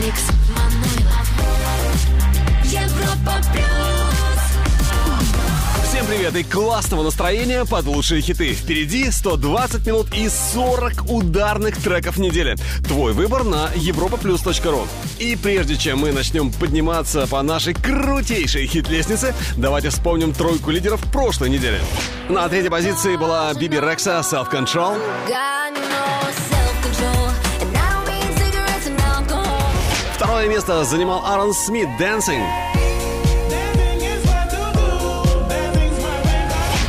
Алекс Манойлов. Европа плюс. Всем привет и классного настроения под лучшие хиты. Впереди 120 минут и 40 ударных треков недели. Твой выбор на europaplus.ru. И прежде чем мы начнем подниматься по нашей крутейшей хит-лестнице, давайте вспомним тройку лидеров прошлой недели. На третьей позиции была Биби Рекса self-control. Второе место занимал Аарон Смит Dancing.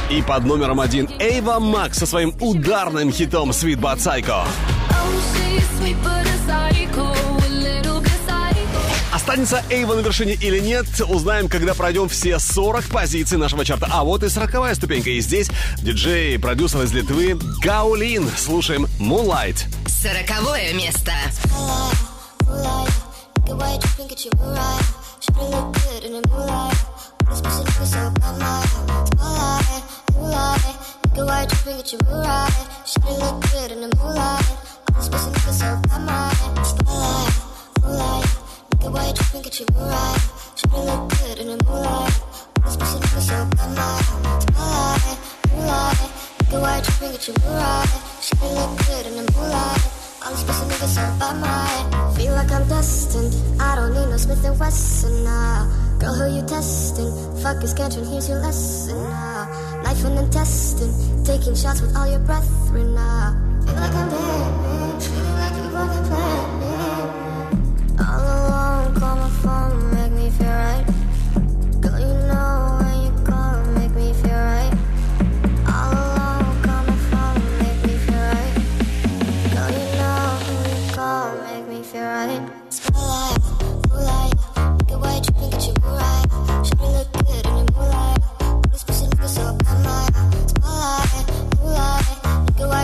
И под номером один Эйва Макс со своим ударным хитом Sweet But Psycho. Останется Эйва на вершине или нет, узнаем, когда пройдем все 40 позиций нашего чарта. А вот и 40 ступенька. И здесь диджей, продюсер из Литвы Гаулин. Слушаем Moonlight. Сороковое место. The way you drip and get you right. Shoulda looked good in the moonlight. This person looking so bad, my twilight, moonlight. The way you and get you right. Shoulda looked good in the moonlight. This person looking so bad, my twilight, moonlight. The way you and get you right. Good in moonlight. This person looking so bad, my you right. Good in the moonlight. Feel like I'm destined. I don't need no Smith and Wesson now. Girl, who you testing? Fuck is catching, here's your lesson now. Knife and intestine, taking shots with all your brethren now. Feel like I'm dead, feeling like you broke plan. All alone, call my phone, make me feel right.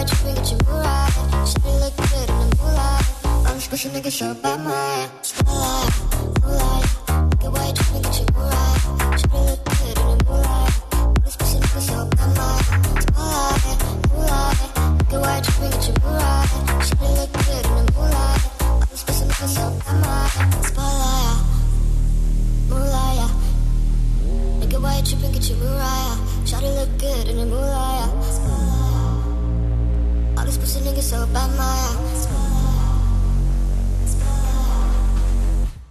dreaming that you were right. Shining like glitter in the moonlight. I'm just wishing I could show by moonlight. Look at why dreaming that you were right. Shining like in the moonlight. I'm just wishing I could show by moonlight. Look at why dreaming that you were right. Shining like in the moonlight. I'm just wishing I could show by moonlight. Look at why tripping, get your Mariah. Shawty look good in a moonlight. All these pussy niggas so bad, Maya.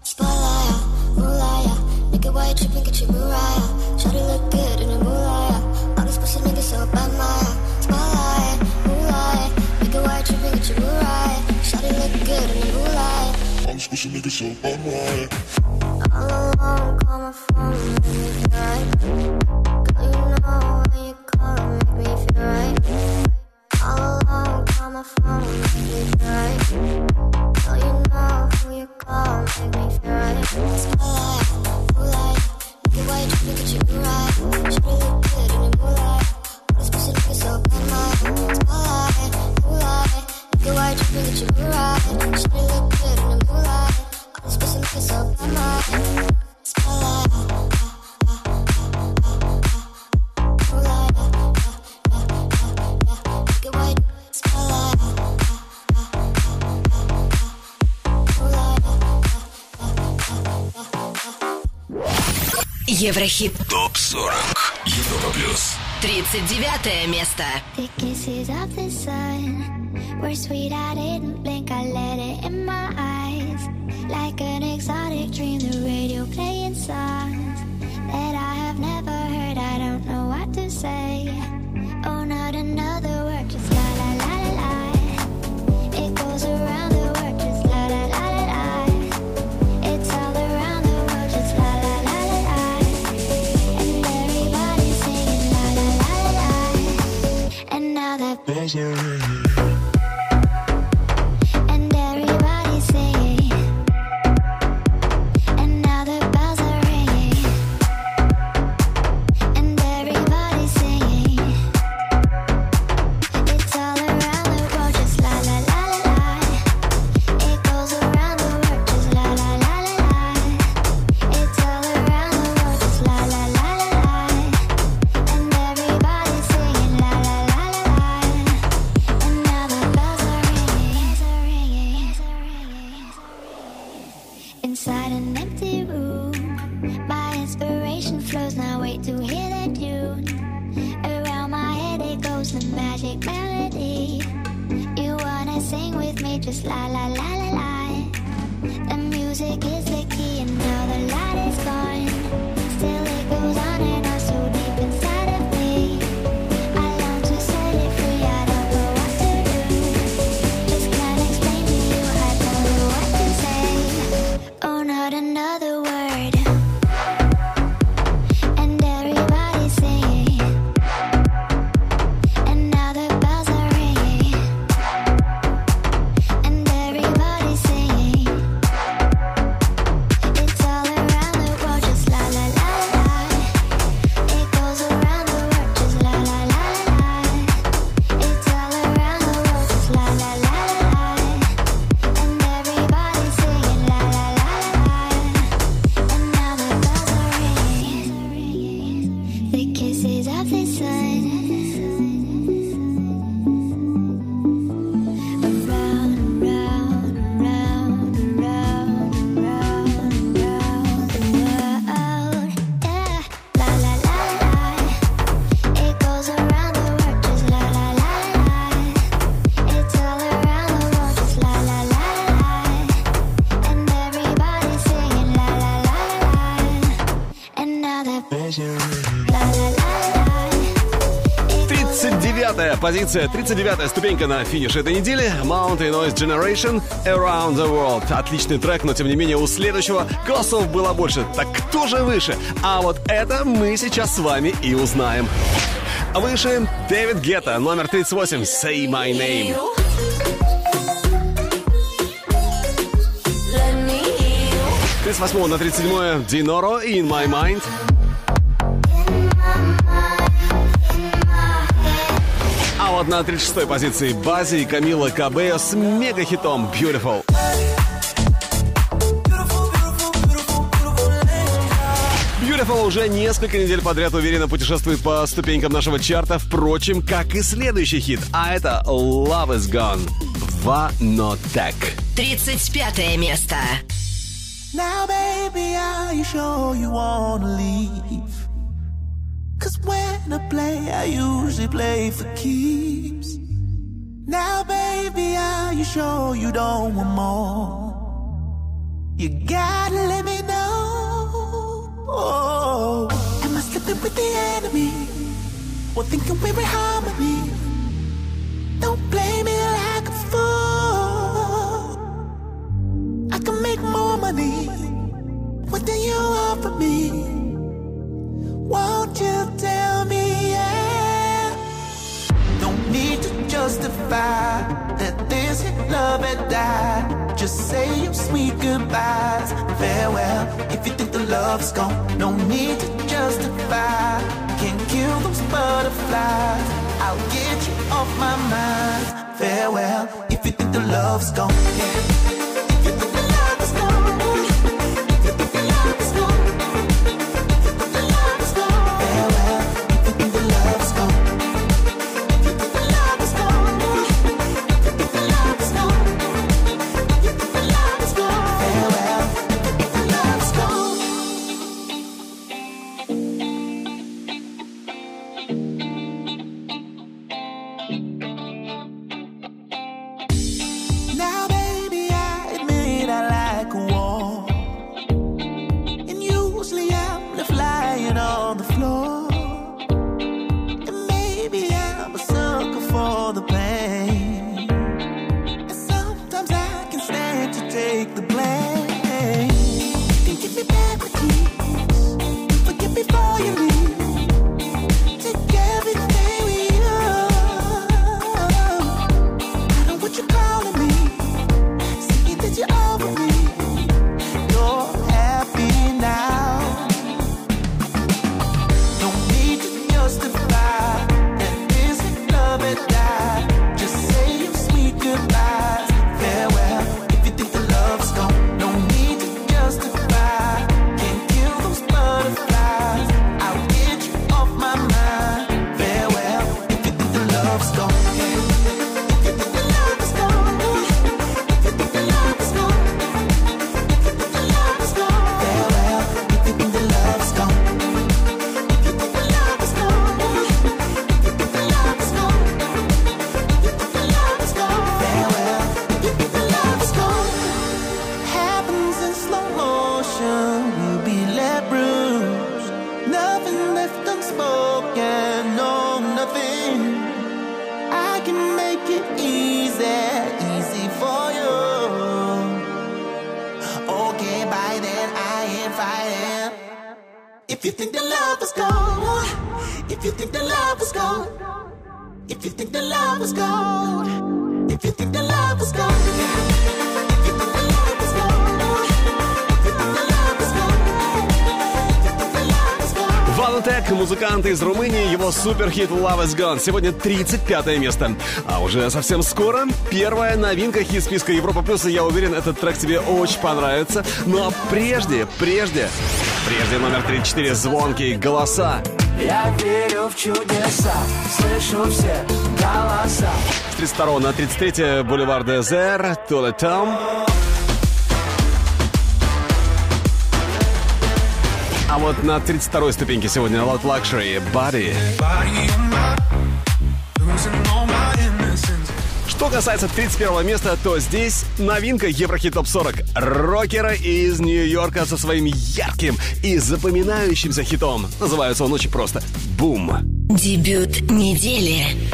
Spotlight, moonlight. Nigga, why you tripping? Get your Mariah. Shawty look good in the moonlight. All these pussy niggas so bad, Maya. Spotlight, moonlight. Nigga, why you tripping? Get your Mariah. Shawty look good in the moonlight. All these pussy niggas so bad. All alone, call my phone, make Еврохит. Топ-40. Европа плюс. 39 место. The kisses of the sun were sweet. I didn't blink. I let it in my eyes, like an exotic dream. The radio playing songs side. Позиция, 39-я ступенька на финише этой недели. Mountain Noise Generation Around the World. Отличный трек, но тем не менее у следующего голосов было больше. Так кто же выше? А вот это мы сейчас с вами и узнаем. Выше Дэвид Гетта, номер 38, Say My Name. Hear 38 на 37 Диноро In My Mind. Вот на 36 позиции Бази и Камила Кабео с мега-хитом Beautiful. Beautiful уже несколько недель подряд уверенно путешествует по ступенькам нашего чарта, впрочем, как и следующий хит, а это Love is Gone. Ванотек. 35 место. Now, baby, are you sure you wanna leave? Cause when I play, I usually play for keeps. Now, baby, are you sure you don't want more? You gotta let me know. Oh, am I slipping with the enemy? Or thinking we're in harmony? Don't play me like a fool. I can make more money. What do you offer me? Won't you tell me, yeah? Don't need to justify that this love had died. Just say your sweet goodbyes, farewell. If you think the love's gone, no need to justify. Can't kill those butterflies. I'll get you off my mind, farewell. If you think the love's gone, yeah. суперхит Love is Gone. Сегодня 35 место. А уже совсем скоро первая новинка хит списка Европа Плюс. И я уверен, этот трек тебе очень понравится. Но прежде, прежде, прежде номер 34 «Звонкие голоса». Я верю в чудеса, слышу все голоса. С 32 на 33 Бульвар Дезер, Тула Там. вот на 32-й ступеньке сегодня Lot Luxury Body. Что касается 31 места, то здесь новинка Еврохит Топ 40. Рокера из Нью-Йорка со своим ярким и запоминающимся хитом. Называется он очень просто «Бум». Дебют недели.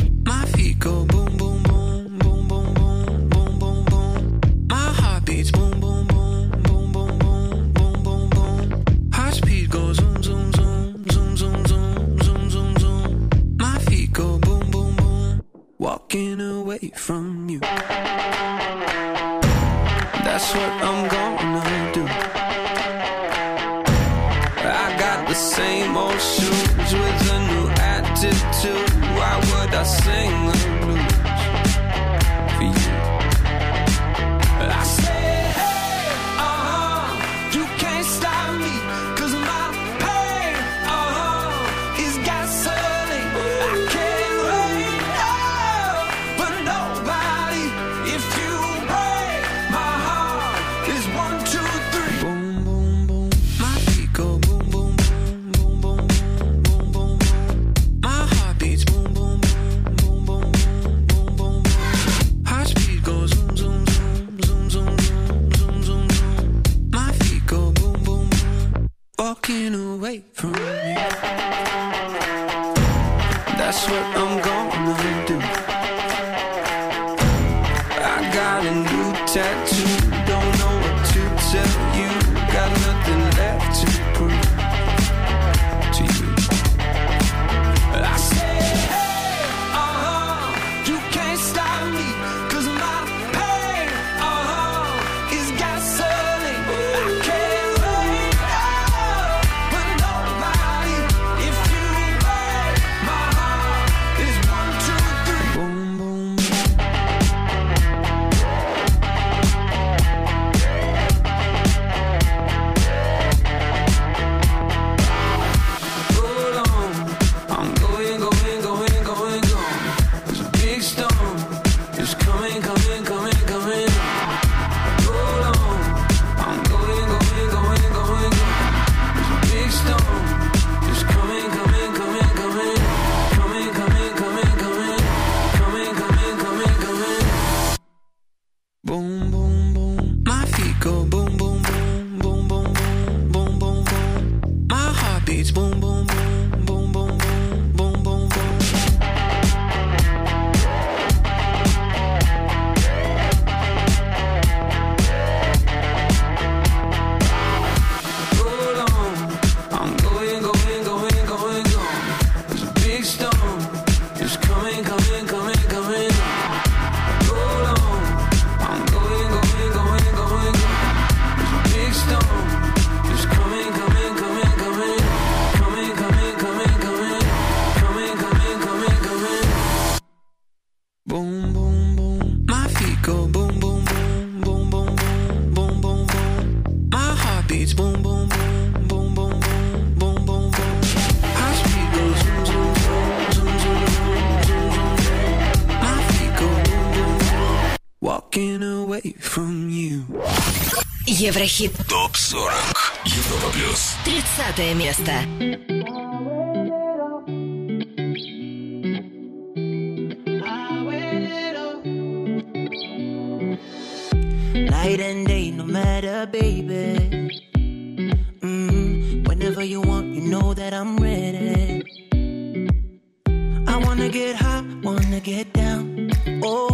down. Oh,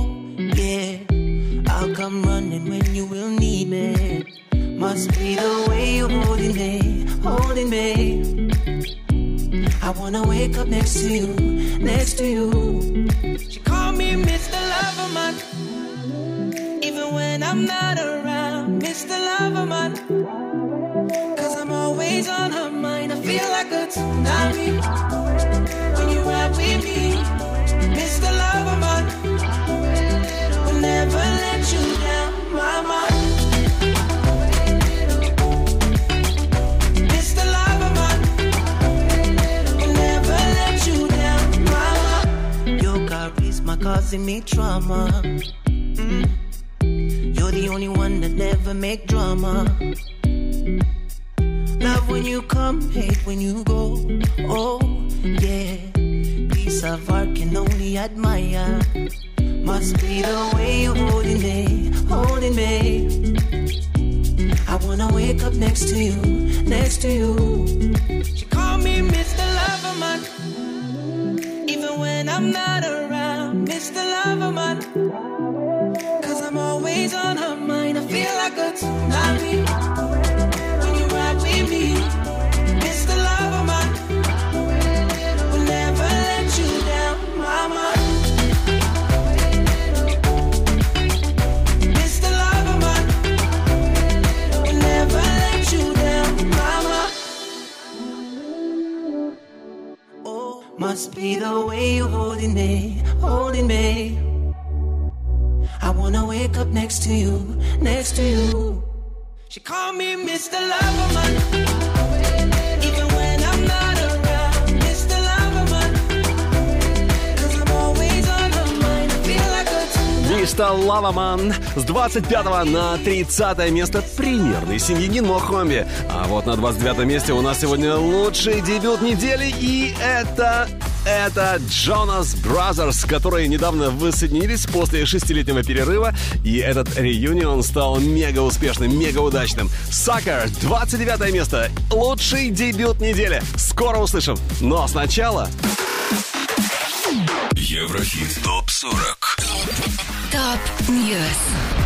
yeah. I'll come running when you will need me. Must be the way you're holding me, holding me. I wanna wake up next to you, next to you. She called me Mr. Loverman, even when I'm not around, Mr. Loverman. Cause I'm always on her mind, I feel like a tsunami. Causing me trauma. Mm. You're the only one that never make drama. Love when you come, hate when you go. Oh, yeah. Piece of art can only admire. Must be the way you're holding me, holding me. I wanna wake up next to you, next to you. She called me Mr. Loverman, even when I'm not around, Mr. Loverman. Cause I'm always on her mind. I feel like a tsunami must be the way you holding me, holding me. I wanna wake up next to you, next to you. She called me Mr. Loverman. Мистер Лаваман с 25 на 30 место примерный семьянин Мохомби. А вот на 29 месте у нас сегодня лучший дебют недели, и это... Это Jonas Brothers, которые недавно воссоединились после шестилетнего перерыва, и этот reunion стал мега успешным, мега удачным. Sucker, 29 место, лучший дебют недели. Скоро услышим. Но сначала... Еврохит ТОП-40 Топ News.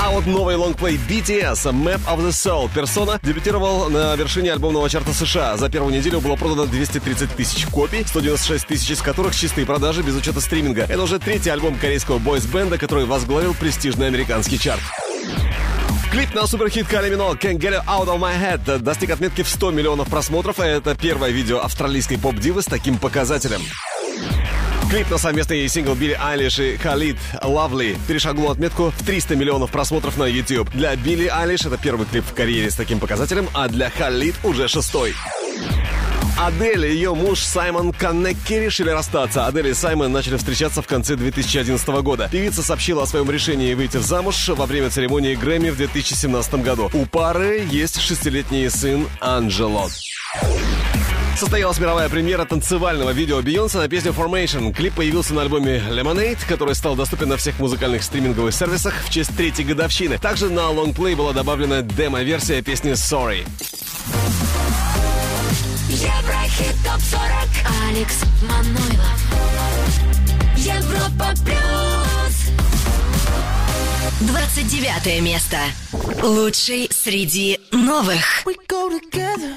А вот новый лонгплей BTS Map of the Soul Persona дебютировал на вершине альбомного чарта США. За первую неделю было продано 230 тысяч копий, 196 тысяч из которых чистые продажи без учета стриминга. Это уже третий альбом корейского бойз-бенда, который возглавил престижный американский чарт. Клип на суперхит Кали Мино Can't Get It Out of My Head достиг отметки в 100 миллионов просмотров, и это первое видео австралийской поп-дивы с таким показателем. Клип на совместный сингл Билли Айлиш и Халид Lovely перешагнул отметку в 300 миллионов просмотров на YouTube. Для Билли Айлиш это первый клип в карьере с таким показателем, а для Халид уже шестой. Адель и ее муж Саймон Каннекки решили расстаться. Адель и Саймон начали встречаться в конце 2011 года. Певица сообщила о своем решении выйти замуж во время церемонии Грэмми в 2017 году. У пары есть шестилетний сын Анджело. Состоялась мировая премьера танцевального видео Бейонсе на песню Formation. Клип появился на альбоме Lemonade, который стал доступен на всех музыкальных стриминговых сервисах в честь третьей годовщины. Также на лонгплей была добавлена демо-версия песни Sorry. Еврохит ТОП-40 Алекс Манойлов Европа Плюс 29 место. Лучший среди новых. We go together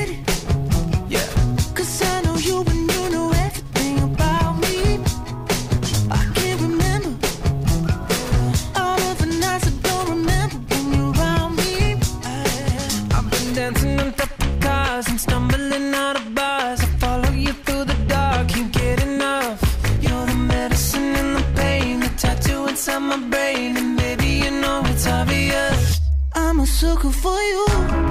stumbling out of bars. I follow you through the dark, can't get enough. You're the medicine the pain, the tattoo inside my brain. And you know it's obvious. I'm a sucker for you.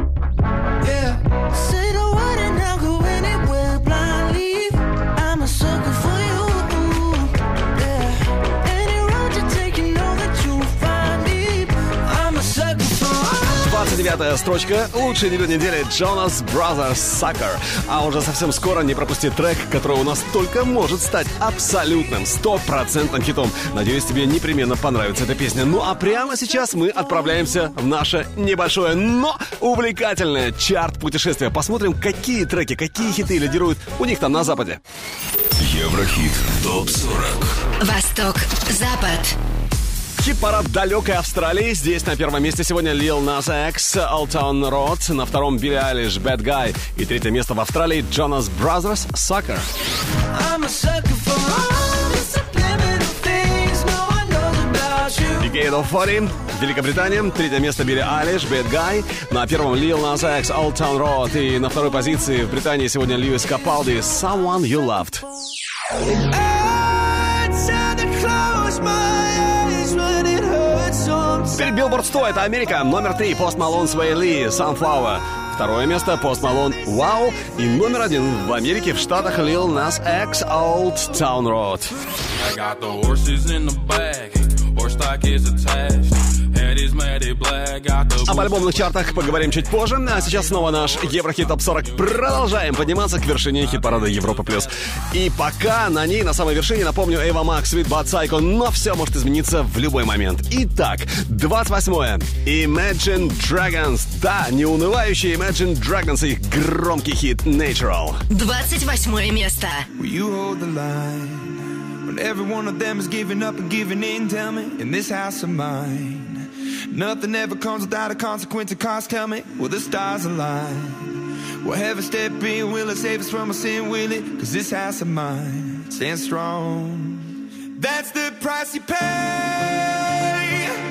So 29 строчка. Лучший дебют недели Jonas Brothers Sucker. А уже совсем скоро не пропусти трек, который у нас только может стать абсолютным, стопроцентным хитом. Надеюсь, тебе непременно понравится эта песня. Ну а прямо сейчас мы отправляемся в наше небольшое, но увлекательное чарт-путешествие. Посмотрим, какие треки, какие хиты лидируют у них там на Западе. Еврохит ТОП-40 Восток, Запад. Хит-парад далекой Австралии. Здесь на первом месте сегодня Lil Nas X, Old Town Road. На втором Билли Айлиш, Bad Guy. И третье место в Австралии Jonas Brothers, Sucker. Decade of 40, Великобритания. Третье место Билли Айлиш, Bad Guy. На первом Lil Nas X, Old Town Road. И на второй позиции в Британии сегодня Льюис Капалди, Someone You Loved. Теперь Билборд 100, это Америка. Номер три Post Malone, Swae Lee, Sunflower. Второе место Post Malone Wow. И номер один в Америке, в Штатах Lil Nas X, Old Town Road. I got the horses in the back, horse tack is attached. Об альбомных чартах поговорим чуть позже, а сейчас снова наш Еврохит Топ 40. Продолжаем подниматься к вершине хит-парада Europa Plus. И пока на ней, на самой вершине, напомню, Ava Max, Sweet but Psycho, но все может измениться в любой момент. Итак, 28-е. Imagine Dragons. Да, неунывающие Imagine Dragons и их громкий хит Natural. 28 место. Will you hold the line when every one of them is giving up and giving in? Tell me, in this house of mine, nothing ever comes without a consequence. And cost, tell me, will the stars align? Will heaven step in? Will it save us from our sin? Will it? Cause this house of mine stands strong. That's the price you pay.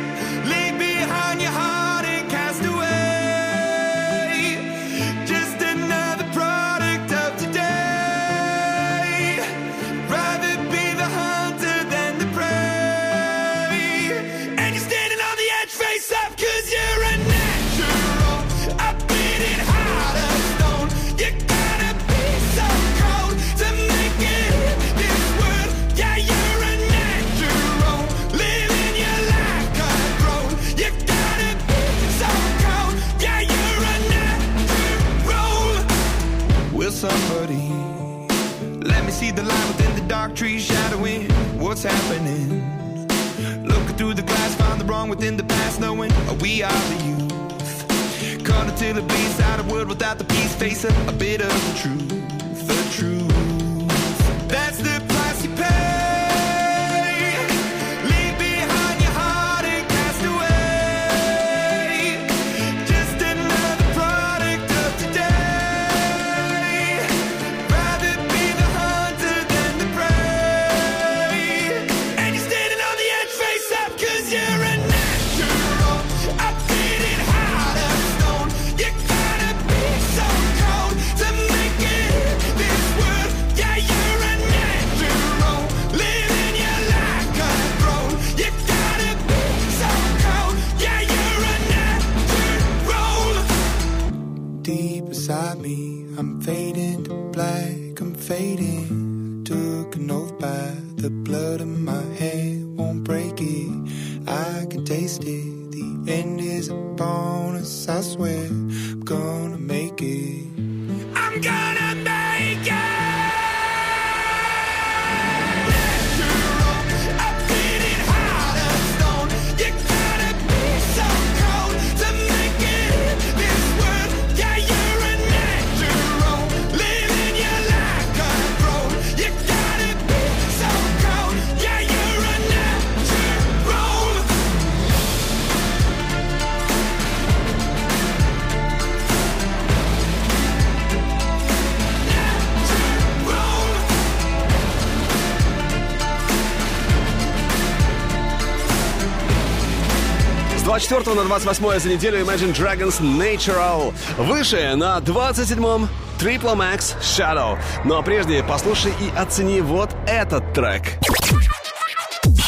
Find the the past, knowing we are the youth. Caught until it bleeds out of world without the peace, face a, a bit of the truth, the truth. 24 на 28 за неделю Imagine Dragons Natural. Выше на 27-м Triple Max Shadow. Ну, а Но прежде послушай и оцени вот этот трек.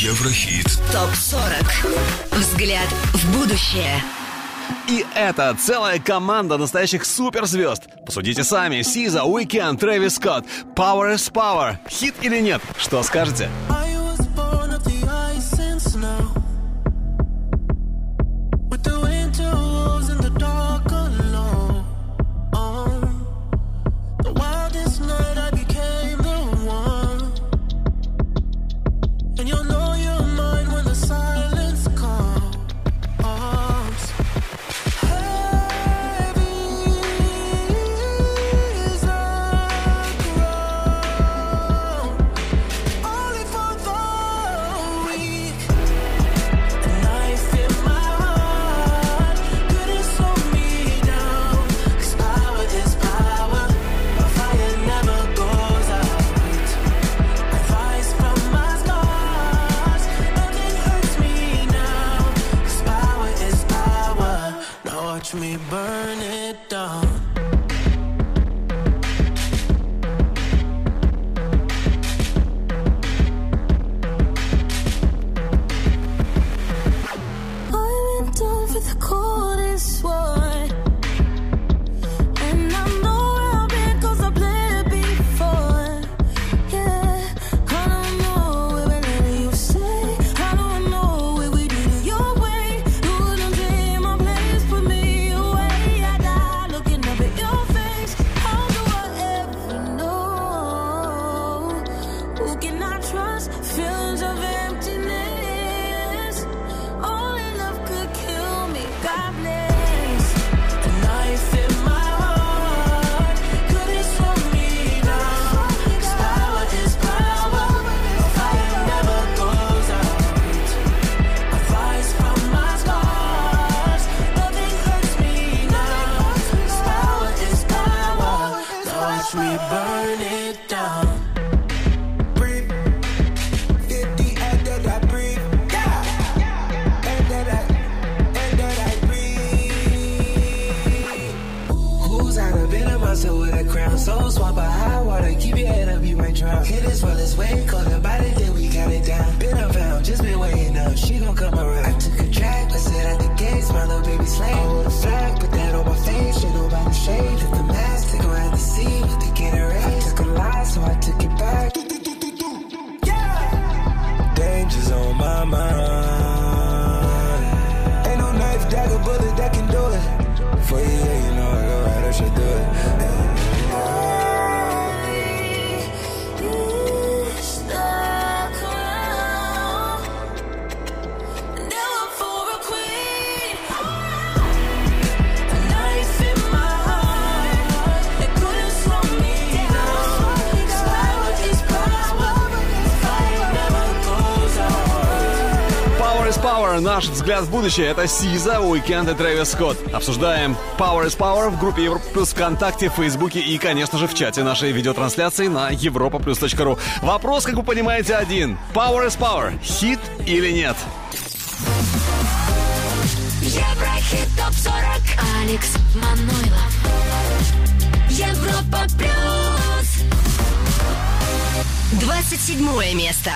Еврохит. Топ-40. Взгляд в будущее. И это целая команда настоящих суперзвезд. Посудите сами. Сиза, Уикенд, Трэвис Скотт. Power is Power. Хит или нет? Что скажете? Наш взгляд в будущее — это SZA, Weeknd и Travis Scott. Обсуждаем Power is Power в группе Europa Plus ВКонтакте, Фейсбуке и, конечно же, в чате нашей видеотрансляции на europa ру. Вопрос, как вы понимаете, один. Power is Power — хит или нет? Еврохит ТОП-40 Алекс Манойлов Europa Plus 27 место.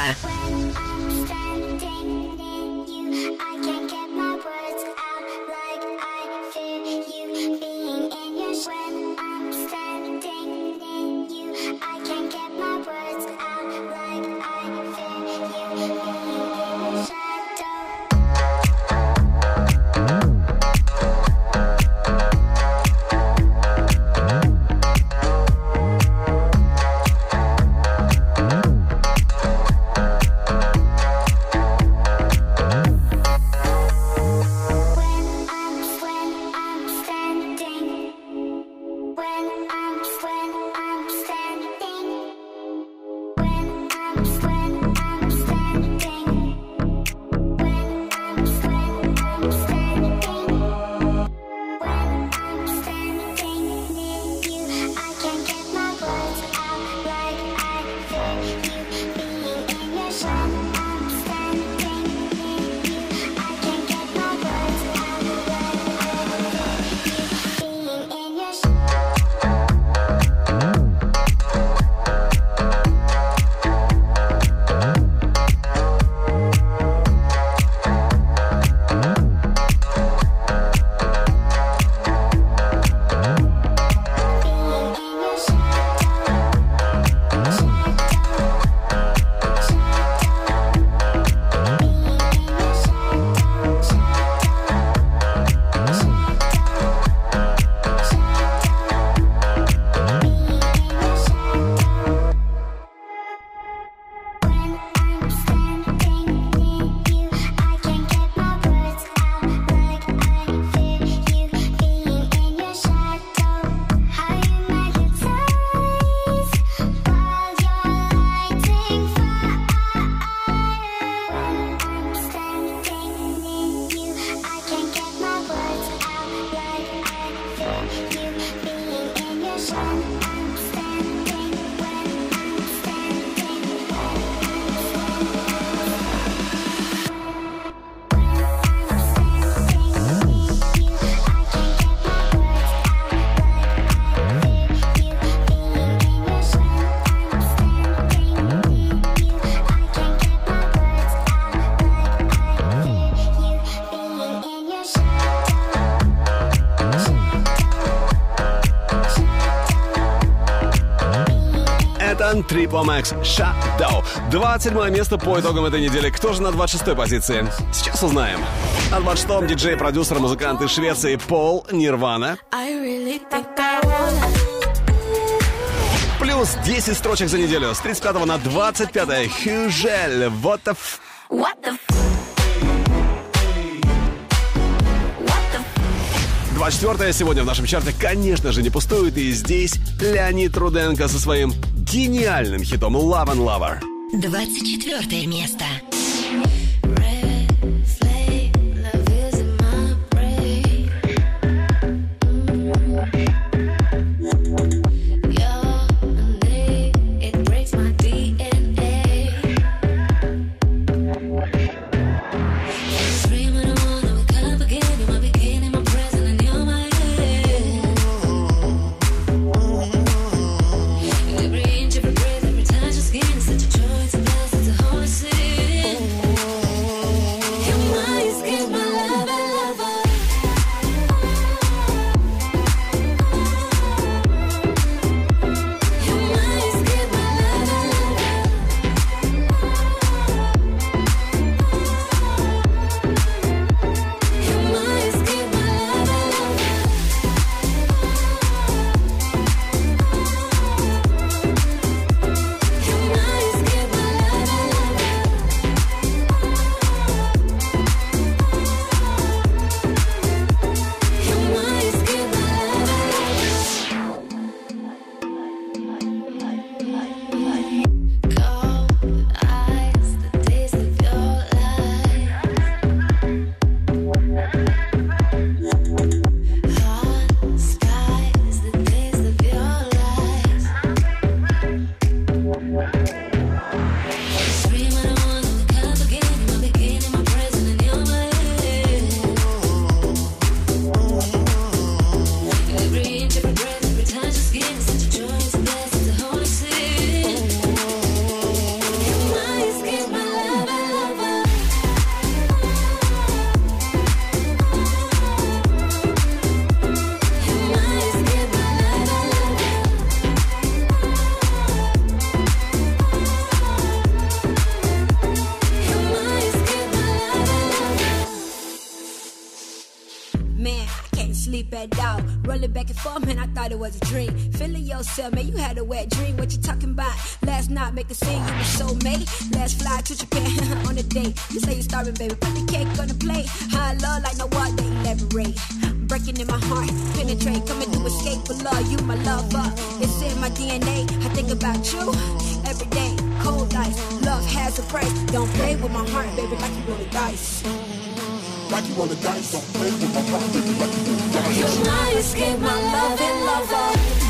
Triple Max Shadow. 27 место по итогам этой недели. Кто же на 26 позиции? Сейчас узнаем. На 26-м диджей, продюсер, музыкант из Швеции Пол Нирвана. Really. Плюс 10 строчек за неделю. С 35 на 25 Хюжель. Вот the f- What the f- 24 сегодня в нашем чарте, конечно же, не пустует. И здесь Леонид Руденко со своим гениальным хитом Love and Lover. 24 место. Rolling back and forth, man, I thought it was a dream. Feeling yourself, man, you had a wet dream. What you talking about? Last night, make a scene, you were so Let's fly to Japan on a date. You say you're starving, baby, put the cake on the plate. High love like no other, elaborate. Breaking in my heart, penetrate, coming to escape for love. You my lover, it's in my DNA. I think about you every day. Cold ice, love has a price. Don't play with my heart, baby, like you roll the dice. Like you wanna die, so play with my property like you wanna. You'll not escape my loving lover.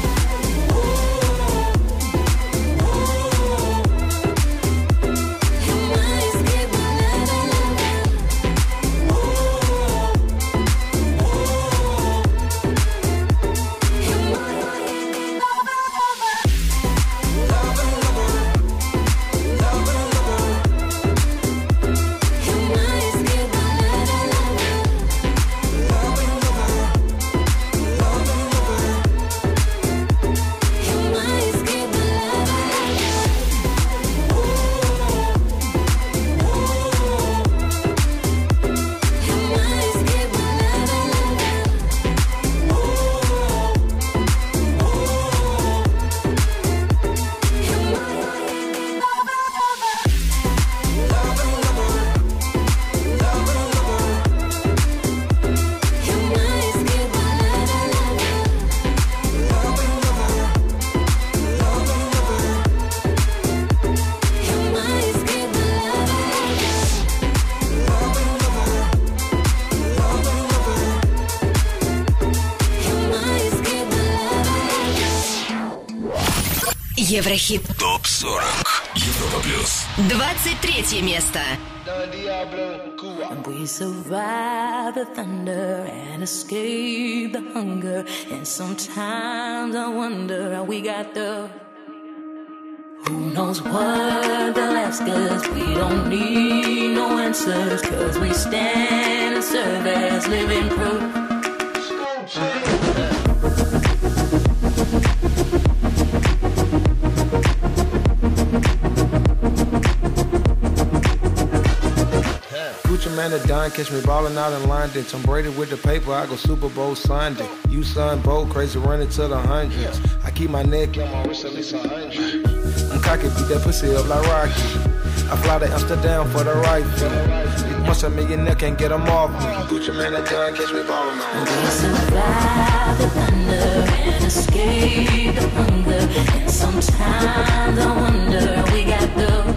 Еврохит. ТОП 40. Европа плюс. 23 место. We survive the thunder and escape the hunger. And sometimes I wonder how we got the. Who knows what they'll ask us? We don't need no answers, cause we stand and serve as living proof. Done, catch me ballin' out in London. Tom Brady with the paper, I go Super Bowl Sunday. You son, bold, crazy, running to the hundreds. I keep my neck on my wrist at least a hundred. I'm cocky, beat that pussy up like Rocky. I fly to Amsterdam for the right fee. Once a millionaire can't get 'em off me. Gucci man, that done, catch me ballin' out. We survive the thunder and escape the hunger. And sometimes I wonder we got the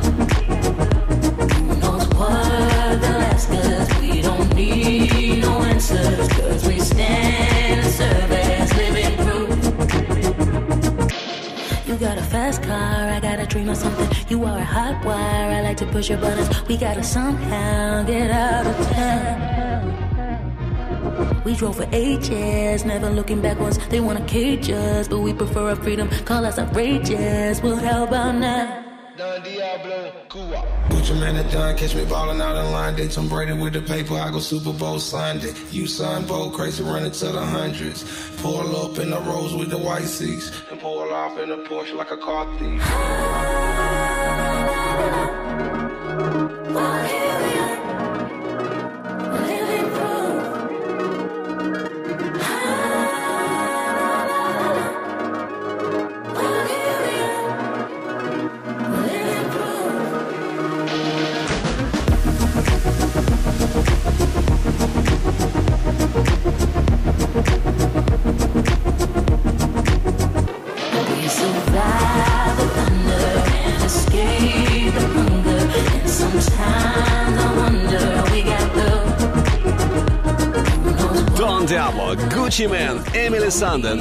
You got a fast car, I gotta dream of something. You are a hot wire, I like to push your buttons. We gotta somehow get out of town. We drove for ages, never looking backwards. They wanna cage us, but we prefer our freedom. Call us outrageous. Well, how about now? Man, that done, catch me ballin' out in line. London. Tom Brady with the paper, I go Super Bowl Sunday. You son, bold, crazy, running to the hundreds. Pull up in the rose with the white seats, and pull off in a Porsche like a car thief. Санден.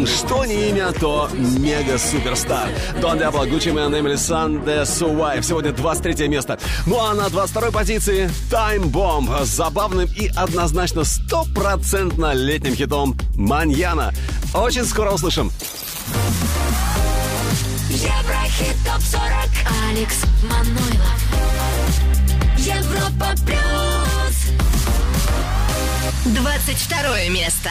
М, Что не имя, то мега-суперстар. Дон Диабло, Гуччи Мэн, Эмили Санде, Суайв. Сегодня 23 место. Ну а на 22 позиции Time Bomb с забавным и однозначно стопроцентно летним хитом «Маньяна». Очень скоро услышим. Еврохит ТОП-40 Алекс Манойлов Европа Плюс 22 место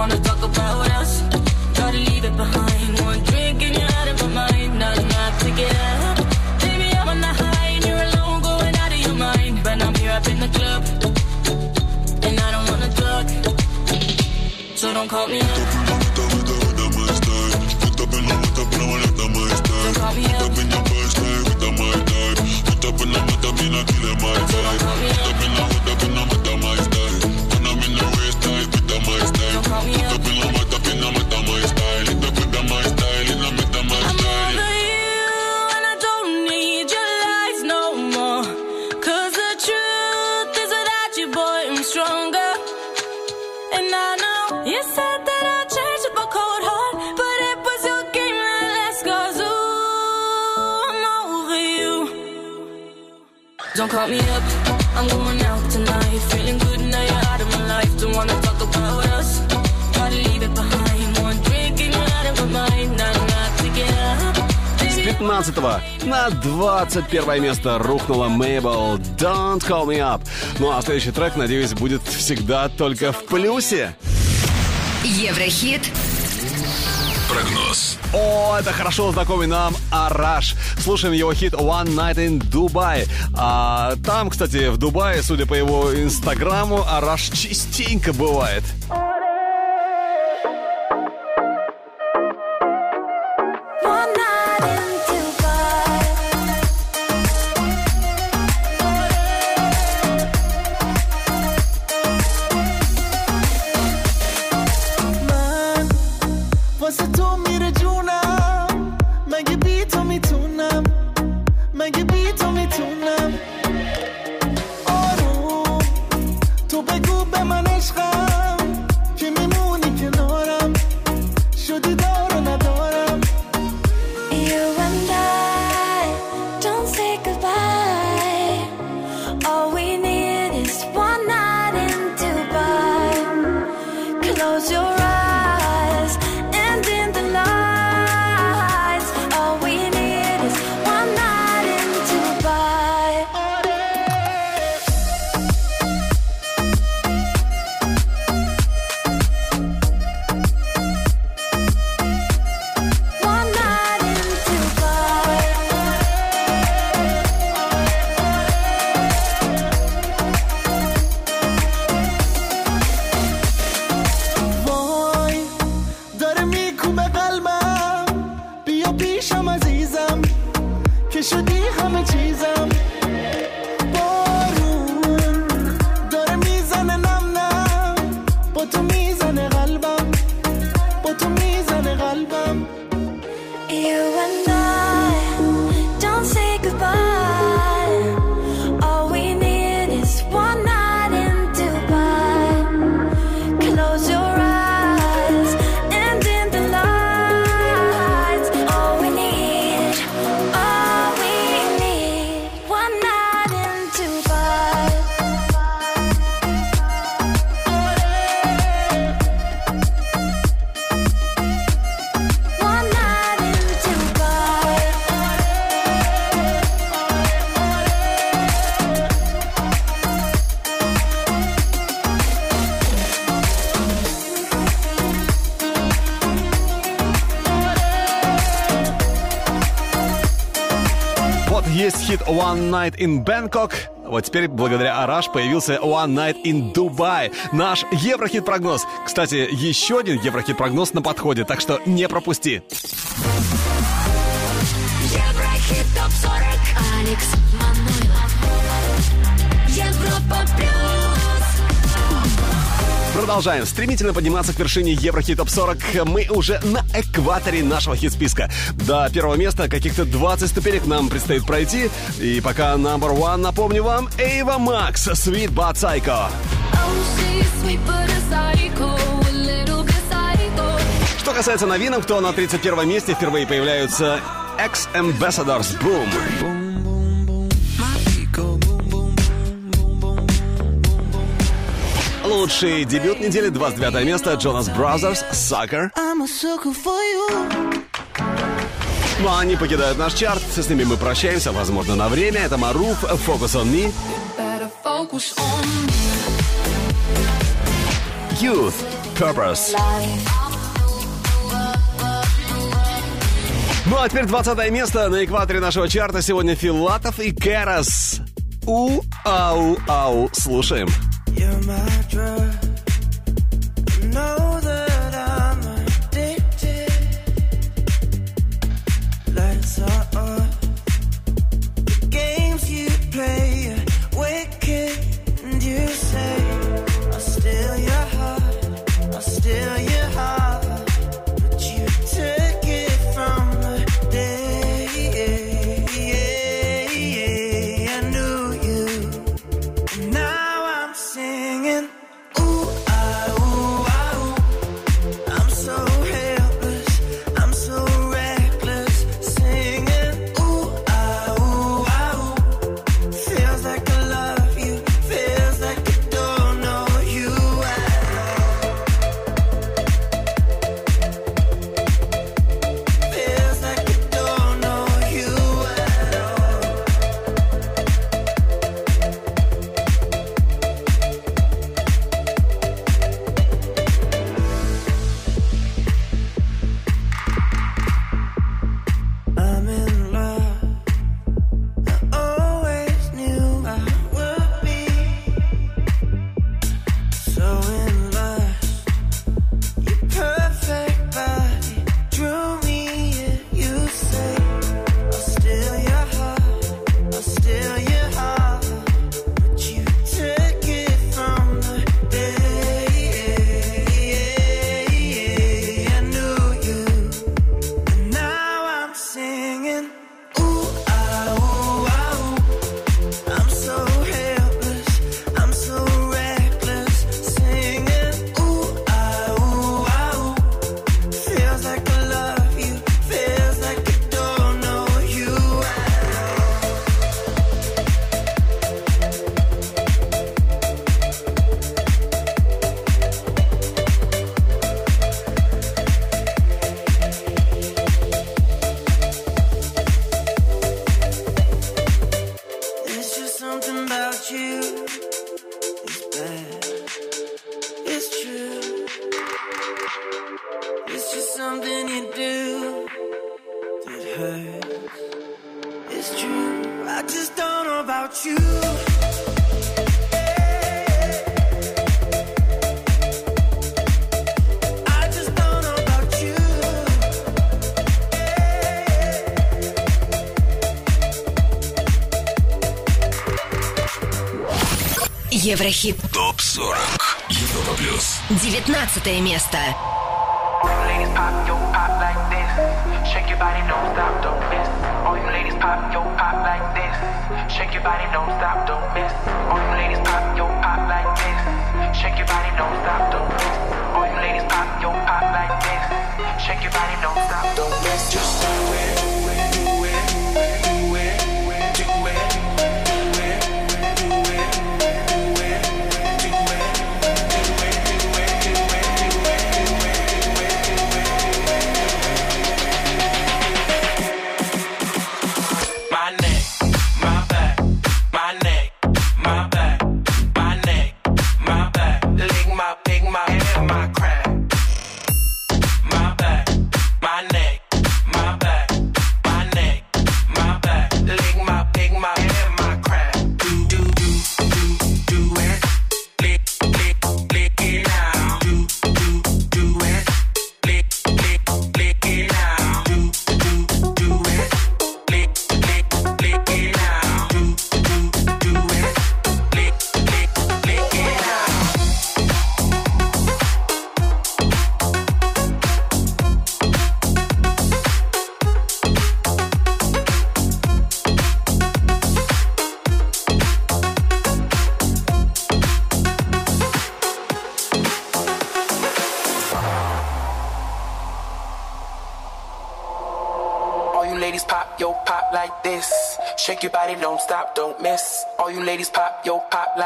wanna talk about us. Gotta leave it behind. One drink and you're out of my mind. Not enough to get up. Baby, I'm on the high and you're alone, going out of your mind. But I'm here up in the club, and I don't wanna talk. So don't call me up. Put up. Don't call me up. Don't Don't call me up, I'm going out tonight. Feeling good now you're out of my life. Don't wanna talk about us. Gotta leave it behind. One drink and you're out of my mind. Not enough to get up. С 15 на 21 место рухнула Мейбл «Don't Call Me Up». Ну а следующий трек, надеюсь, будет всегда только в плюсе. Еврохит. Прогноз. О, это хорошо знакомый нам Араш. Слушаем его хит One Night in Dubai. А, там, кстати, в Дубае, судя по его инстаграму, Араш частенько бывает. One Night in Bangkok. Вот теперь, благодаря Араш, появился One Night in Dubai. Наш Еврохит-прогноз. Кстати, еще один Еврохит-прогноз на подходе, так что не пропусти. Продолжаем стремительно подниматься к вершине Еврохит Топ 40. Мы уже на экваторе нашего хит-списка. До первого места каких-то 20 ступенек нам предстоит пройти. И пока number one, напомню вам, Эйва Макс, Sweet But Psycho. Что касается новинок, то на 31 месте впервые появляются X-Ambassadors Boom. Лучший дебют недели, 29 место, Sucker. Sucker for you Ну а они покидают наш чарт, с ними мы прощаемся, возможно, на время. Это Маруф, Focus on Me, Youth, Purpose. Ну а теперь 20 место на экваторе нашего чарта сегодня Филатов и Кэрос. У-ау-ау. Слушаем. my drug. Еврохит. ТОП 40. Европа плюс. 19 место. Ladies pop, yo, pop like this. Shake your body, don't stop, don't miss. All you ladies pop, yo, pop like this. Shake your body, don't stop, don't miss. All you ladies pop, yo, pop like this. Shake your body, don't stop, don't miss. All you ladies pop, yo, pop like this. Shake your body, don't stop, don't miss. Just do it,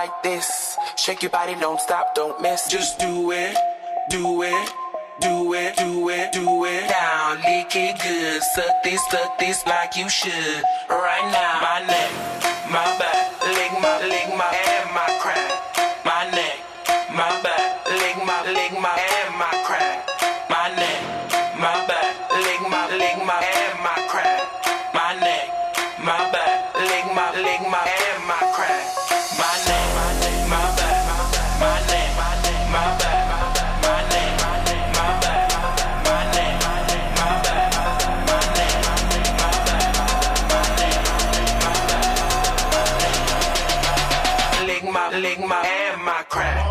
like this. Shake your body, don't stop, don't miss. Just do it, do it. Do it, do it, do it down, lick it good. Suck this, suck this like you should. Right now, my neck, my back, lick my, lick my, and my crack. My neck, my back, lick my, lick my, and crack.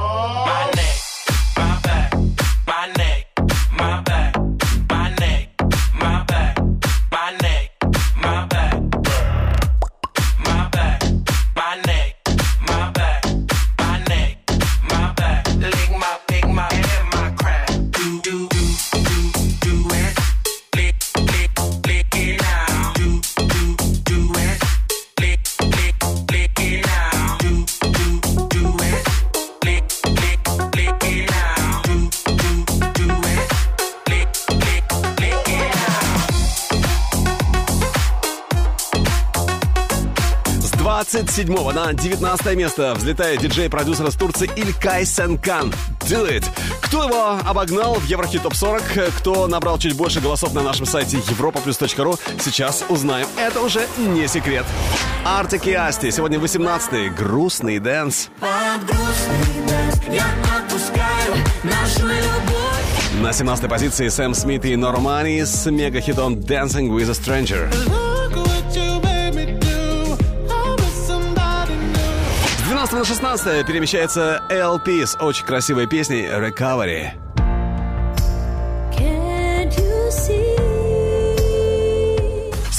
My 27 на 19 место взлетает диджей-продюсер из Турции Ilkay Sencan. Do it. Кто его обогнал в Еврохит Топ 40, кто набрал чуть больше голосов на нашем сайте europaplus.ru, сейчас узнаем. Это уже не секрет. Артик и Асти. Сегодня 18-й. Грустный dance. Под грустный dance я отпускаю нашу любовь. На 17-й позиции Sam Smith и Normani с мегахитом Dancing with a Stranger. На 16 перемещается LP с очень красивой песней Recovery.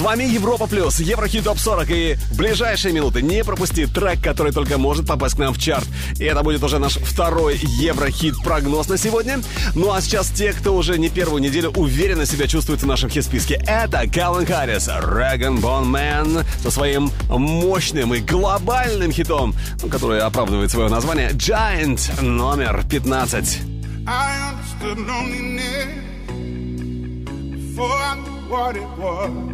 С вами Европа Плюс, Еврохит Топ 40 и в ближайшие минуты не пропусти трек, который только может попасть к нам в чарт. И это будет уже наш второй Еврохит прогноз на сегодня. Ну а сейчас те, кто уже не первую неделю уверенно себя чувствует в нашем хит-списке. Это Калвин Харрис, Rag'n'Bone Man со своим мощным и глобальным хитом, который оправдывает свое название, Giant номер 15. I what it was.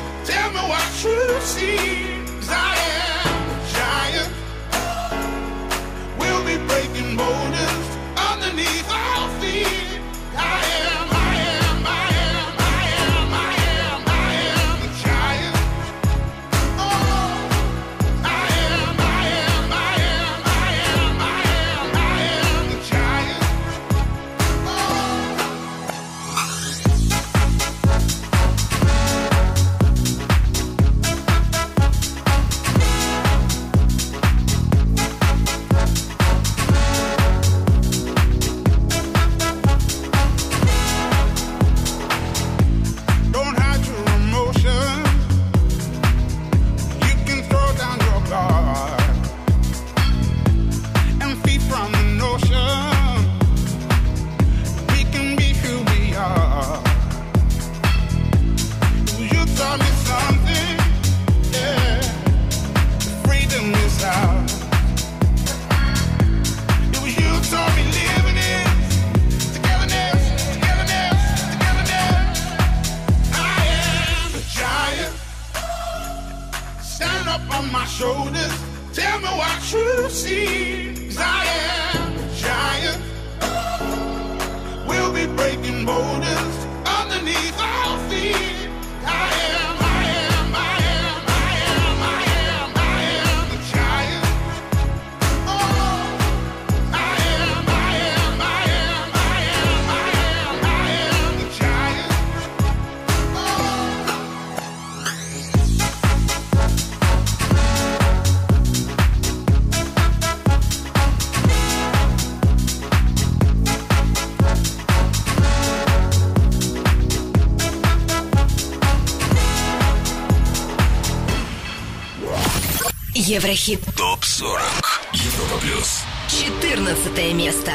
Tell me what you see. 'Cause I am Еврохит. ТОП-40. Европа плюс. 14 место.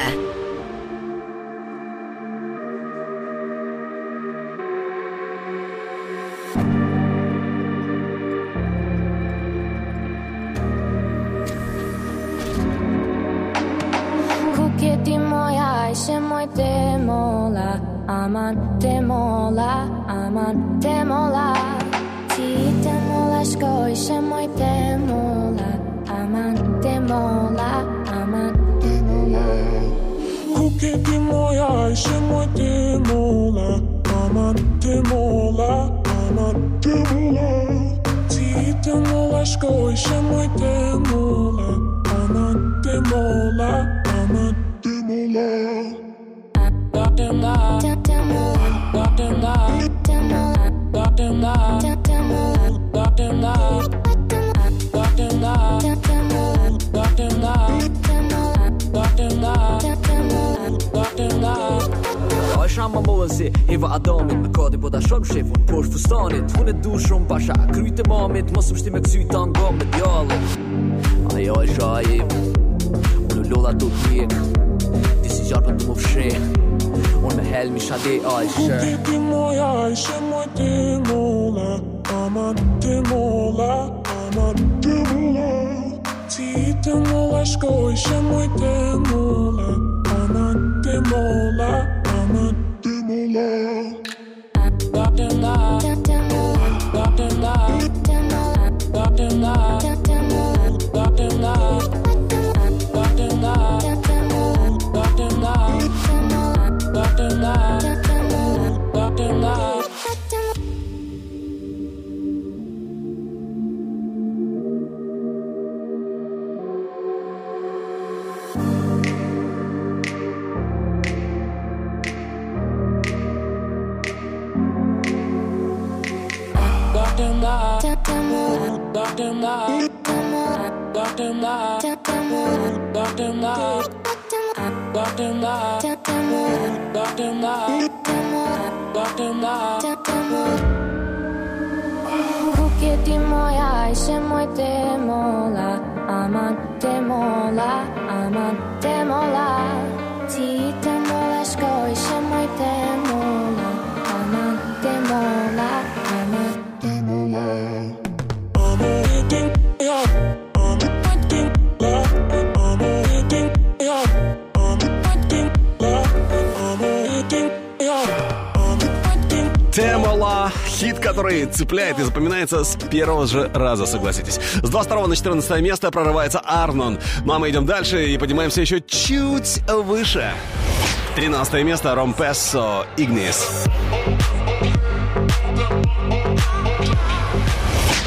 Цепляет и запоминается с первого же раза, согласитесь. С 22 на 14 место прорывается Арнон. Ну а мы идем дальше и поднимаемся еще чуть выше. 13 место Ромпессо Игнис.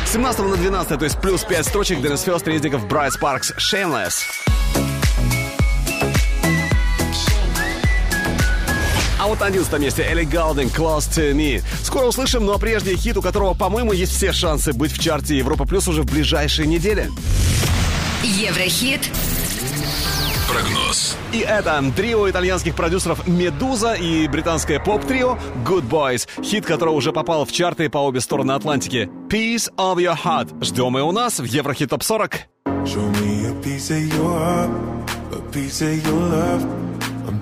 С 17 на 12, то есть плюс 5 строчек Денис Фест, Рездиков, Брайт Спаркс, Shameless. А вот на 11 месте Элли Галдин, Close to Me. Скоро услышим, но прежде хит, у которого, по-моему, есть все шансы быть в чарте Европа Плюс уже в ближайшие недели. Еврохит. Прогноз. И это трио итальянских продюсеров «Медуза» и британское поп-трио «Good Boys», хит которого уже попал в чарты по обе стороны Атлантики. «Piece of Your Heart». Ждем и у нас в Еврохит Топ 40. Show me a piece of your heart, a piece of your love.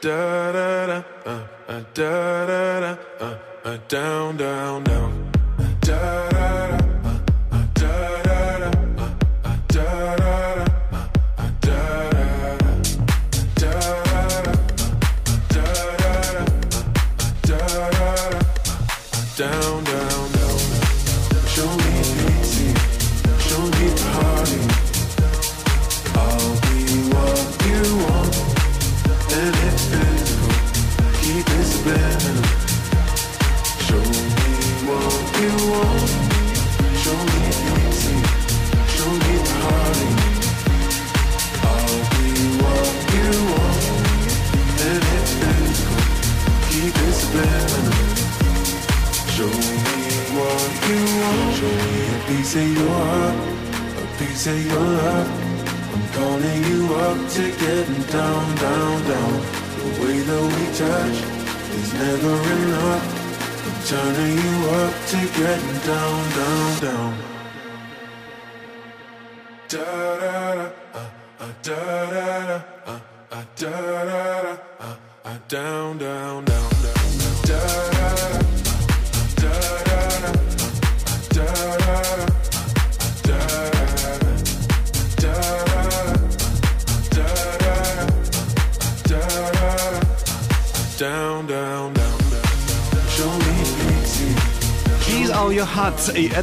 Da da da, uh, uh, da da da, uh, uh, down, down, down. Da da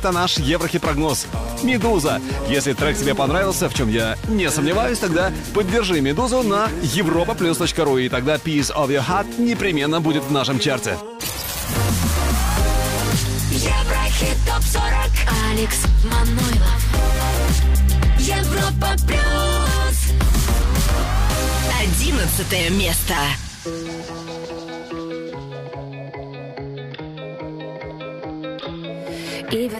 это наш Еврохит-прогноз. «Медуза». Если трек тебе понравился, в чем я не сомневаюсь, тогда поддержи «Медузу» на europaplus.ru, и тогда Peace of your heart» непременно будет в нашем чарте. ТОП-40 Алекс Манойлов Европа Плюс Одиннадцатое место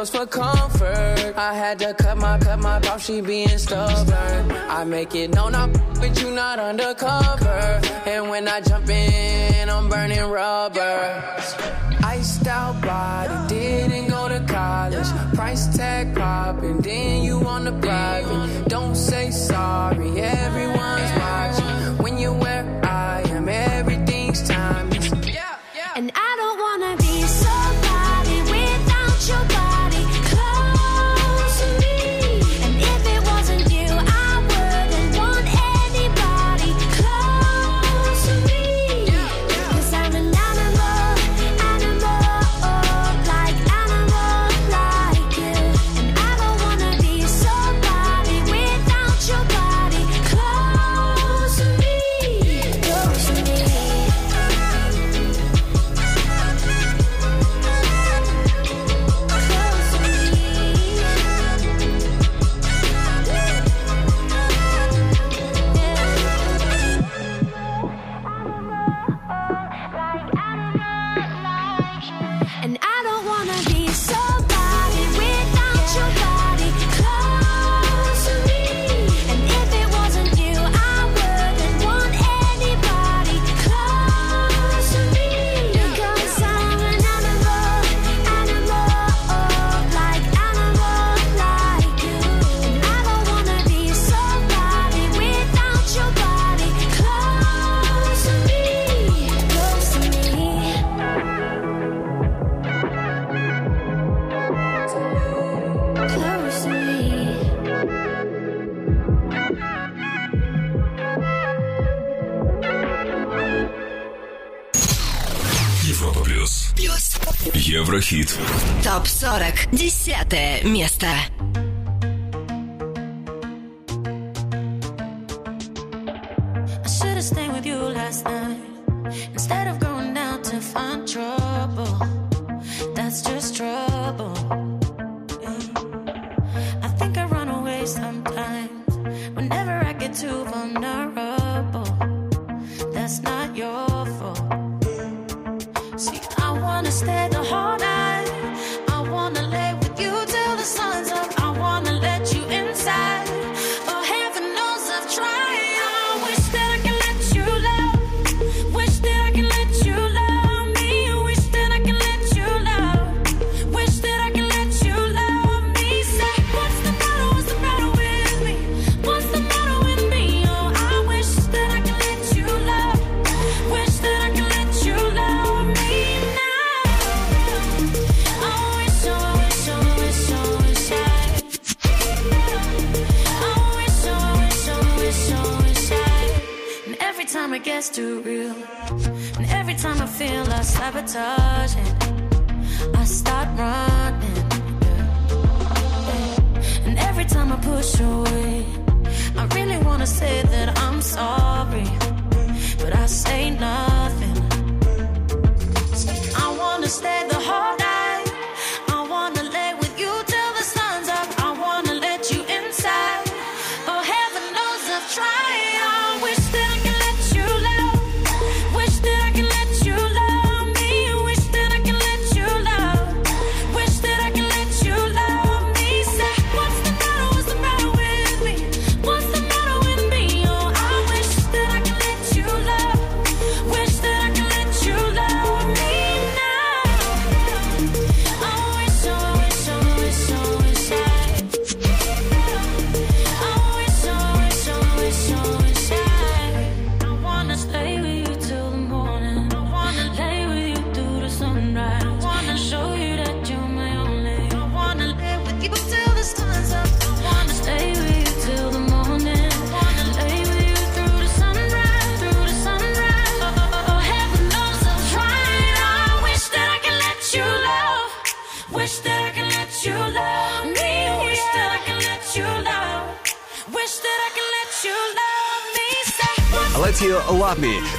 close for comfort. I had to cut my, cut my off, she being stubborn. I make it known I with you not undercover. And when I jump in, I'm burning rubber. Iced out body, didn't go to college. Price tag popping, then you on the private. Don't say sorry, everyone's watching. Пятое место.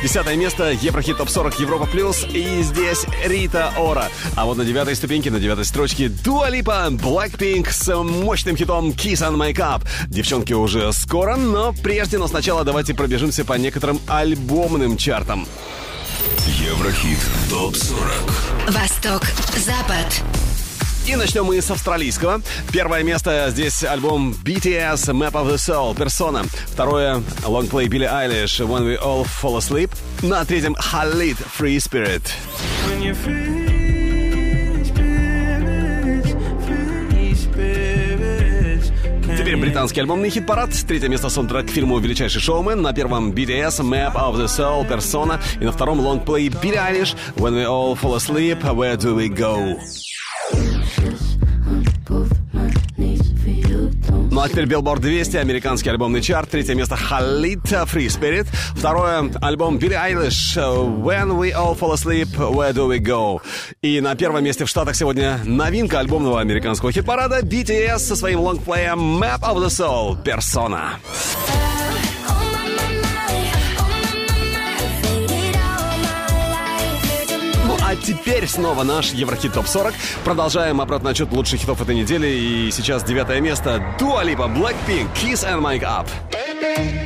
Десятое место, Еврохит Топ 40, Европа Плюс. И здесь Рита Ора. А вот на девятой ступеньке, на девятой строчке Дуа Липа, Blackpink с мощным хитом Kiss on My Cup. Девчонки уже скоро, но прежде, но сначала давайте пробежимся по некоторым альбомным чартам. Еврохит ТОП-40 Восток, Запад и начнем мы с австралийского. Первое место здесь альбом BTS Map of the Soul Persona. Второе лонгплей Билли Айлиш When We All Fall Asleep. На третьем Халид Free Spirit. Теперь британский альбомный хит-парад. Третье место саундтрек к фильму «Величайший шоумен». На первом BTS, Map of the Soul, Persona. И на втором лонгплей Billie Eilish When We All Fall Asleep, Where Do We Go? Ну а теперь Billboard 200, американский альбомный чарт. Третье место Халита Free Spirit. Второе альбом Билли Айлиш When We All Fall Asleep, Where Do We Go? И на первом месте в Штатах сегодня новинка альбомного американского хит-парада BTS со своим лонгплеем Map of the Soul Persona. Persona. теперь снова наш Еврохит Топ 40. Продолжаем обратный отчет лучших хитов этой недели. И сейчас девятое место. Дуалипа, Blackpink, Kiss and Mike Up. Baby.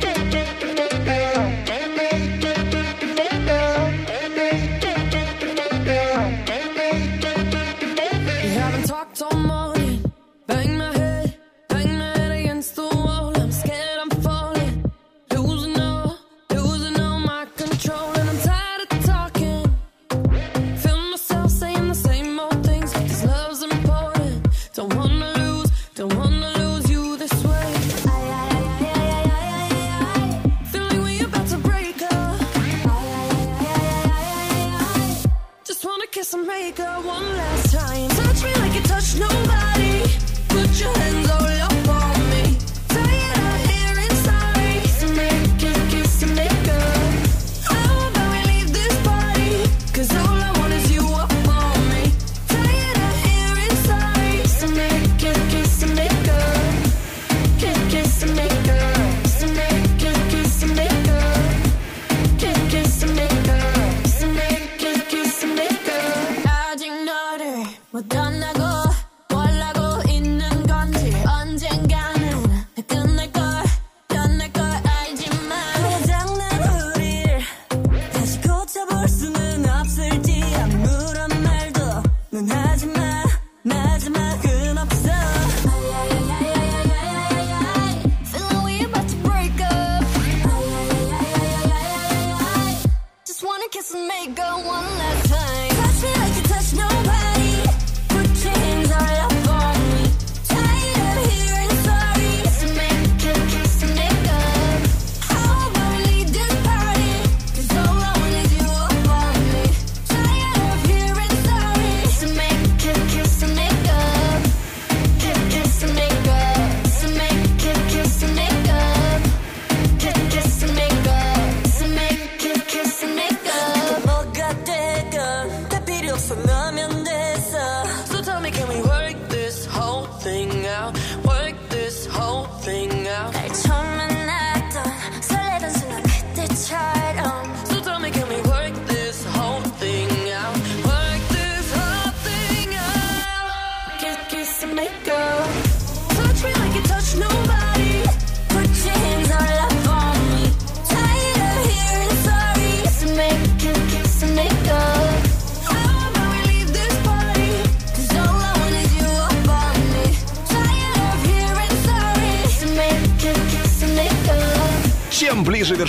的往来。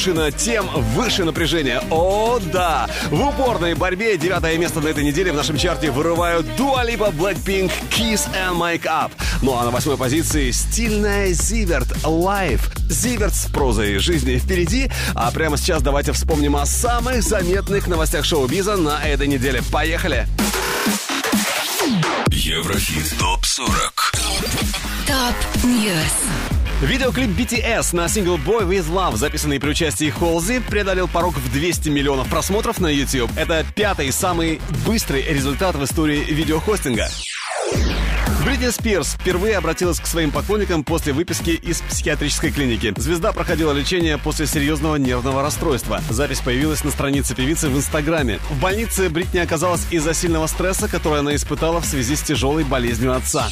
Вершина, тем выше напряжение. О, да! В упорной борьбе девятое место на этой неделе в нашем чарте вырывают Dua Lipa, Blackpink, Kiss and Make Up. Ну а на восьмой позиции стильная Zivert Life. Zivert с прозой жизни впереди. А прямо сейчас давайте вспомним о самых заметных новостях шоу-биза на этой неделе. Поехали! Еврохит ТОП-40 Top News. Видеоклип BTS на сингл Boy With Love, записанный при участии Холзи, преодолел порог в 200 миллионов просмотров на YouTube. Это пятый самый быстрый результат в истории видеохостинга. Бритни Спирс впервые обратилась к своим поклонникам после выписки из психиатрической клиники. Звезда проходила лечение после серьезного нервного расстройства. Запись появилась на странице певицы в Инстаграме. В больнице Бритни оказалась из-за сильного стресса, который она испытала в связи с тяжелой болезнью отца.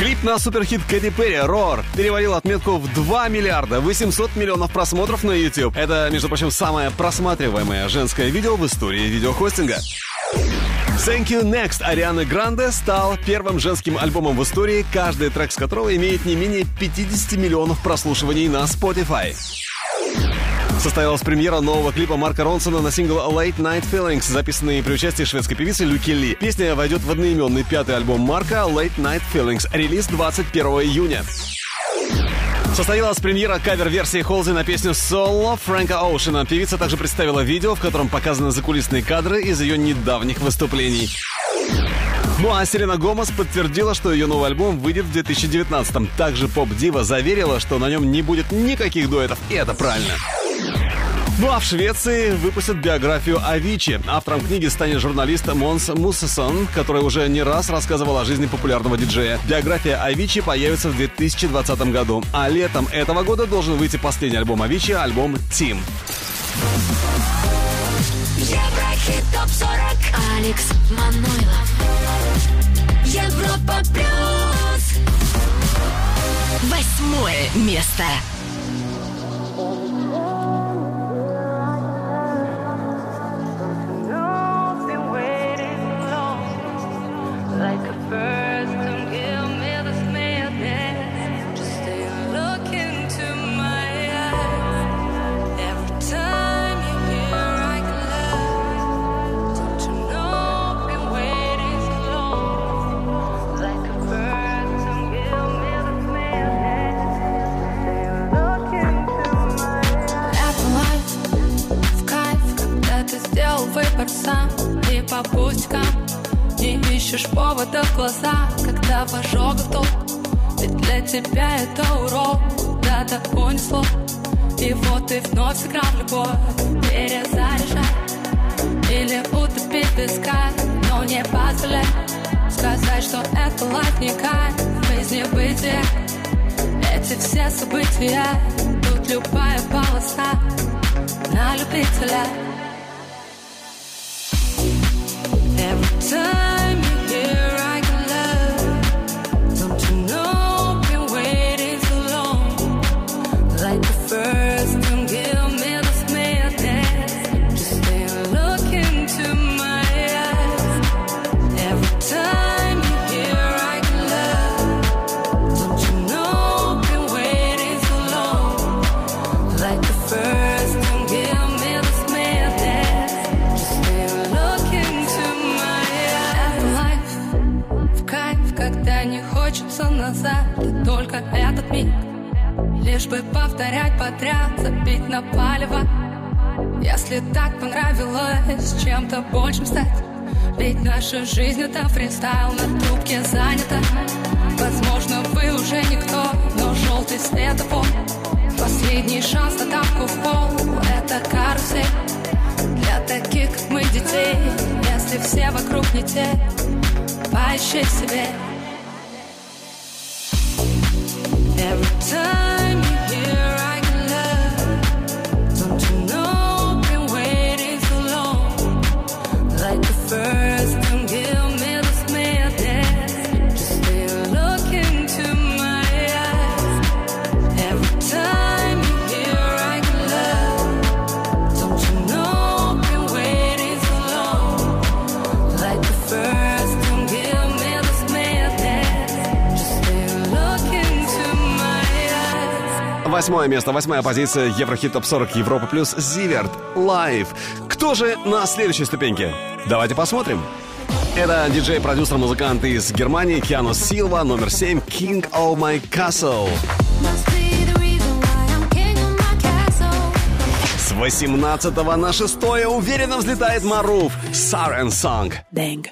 Клип на суперхит Кэти Перри «Roar» перевалил отметку в 2 миллиарда 800 миллионов просмотров на YouTube. Это, между прочим, самое просматриваемое женское видео в истории видеохостинга. Thank You Next Арианы Гранде стал первым женским альбомом в истории, каждый трек с которого имеет не менее 50 миллионов прослушиваний на Spotify. Состоялась премьера нового клипа Марка Ронсона на сингл Late Night Feelings, записанный при участии шведской певицы Люки Ли. Песня войдет в одноименный пятый альбом Марка Late Night Feelings, релиз 21 июня. Состоялась премьера кавер-версии Halsey на песню «Solo» Фрэнка Оушена. Певица также представила видео, в котором показаны закулисные кадры из ее недавних выступлений. Ну а Селена Гомес подтвердила, что ее новый альбом выйдет в 2019-м. Также поп-дива заверила, что на нем не будет никаких дуэтов, и это правильно. Ну а в Швеции выпустят биографию Авичи. Автором книги станет журналист Монс Мосессон, который уже не раз рассказывал о жизни популярного диджея. Биография Авичи появится в 2020 году, а летом этого года должен выйти последний альбом Авичи, альбом «Tim». Еврохит ТОП-40 Алекс Манойлов. Европа Плюс Восьмое место. Сам И по пустякам не ищешь повода в глаза Когда в ожогах толк Ведь для тебя это урок Куда-то унесло И вот ты вновь сыграл любовь Перезаряжай Или утопить в песках Но не позволяй Сказать, что это лайф не кайф Без небытия Эти все события Тут любая полоса На любителя time И только этот миг. Лишь бы повторять подряд, забить на палево. Если так понравилось чем-то большим стать. Ведь наша жизнь это фристайл, на трубке занята. Возможно, вы уже никто, но желтый светофор Последний шанс на тапку в пол Это карусель. Для таких, как мы, детей Если все вокруг не те. Поищи себе time Восьмое место, восьмая позиция Еврохит Топ 40 Европа Плюс Зиверт Лайв. Кто же на следующей ступеньке? Давайте посмотрим. Это диджей-продюсер, музыкант из Германии Киано Силва, номер семь King of My Castle. С 18 на 6 уверенно взлетает Маруф Сарен Санг Dang.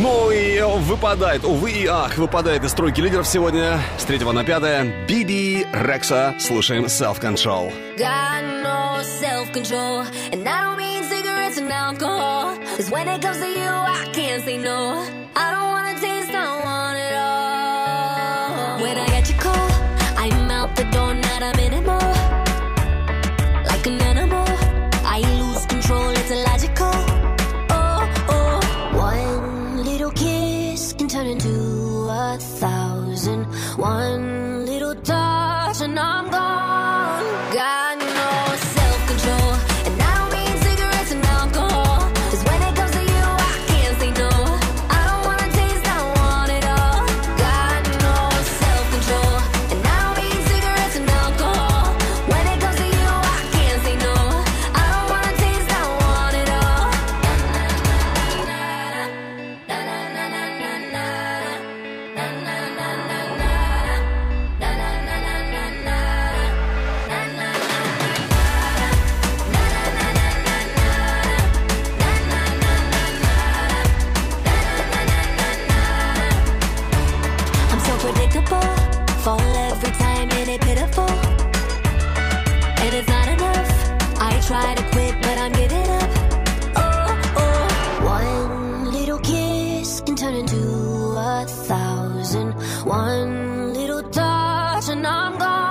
Ну и выпадает, увы и ах, выпадает из тройки лидеров сегодня с 3 на 5 Биби Рекса. Слушаем Self Control. Got no self control, and I don't mean cigarettes and alcohol. Cause when it comes to you, I can't say no. I don't I'm gone.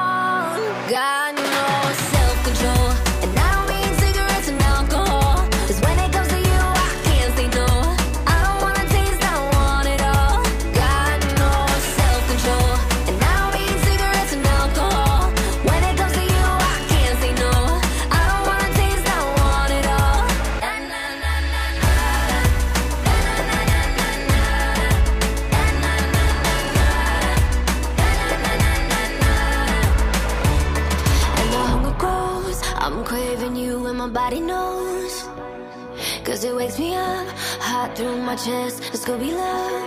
gorgeous. Let's go be loved.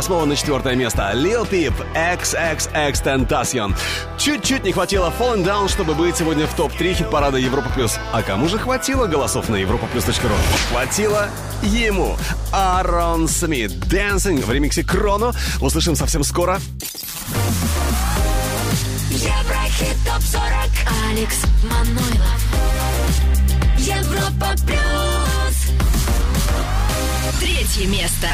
восьмого на четвертое место. Lil Peep, XXX Tentacion. Чуть-чуть не хватило Fallen Down, чтобы быть сегодня в топ-3 хит-парада Европа+. плюс. А кому же хватило голосов на европа ру? Хватило ему. Арон Смит, Dancing в ремиксе Кроно. Услышим совсем скоро. Еврохит ТОП-40 Алекс Манойлов Европа Плюс Третье место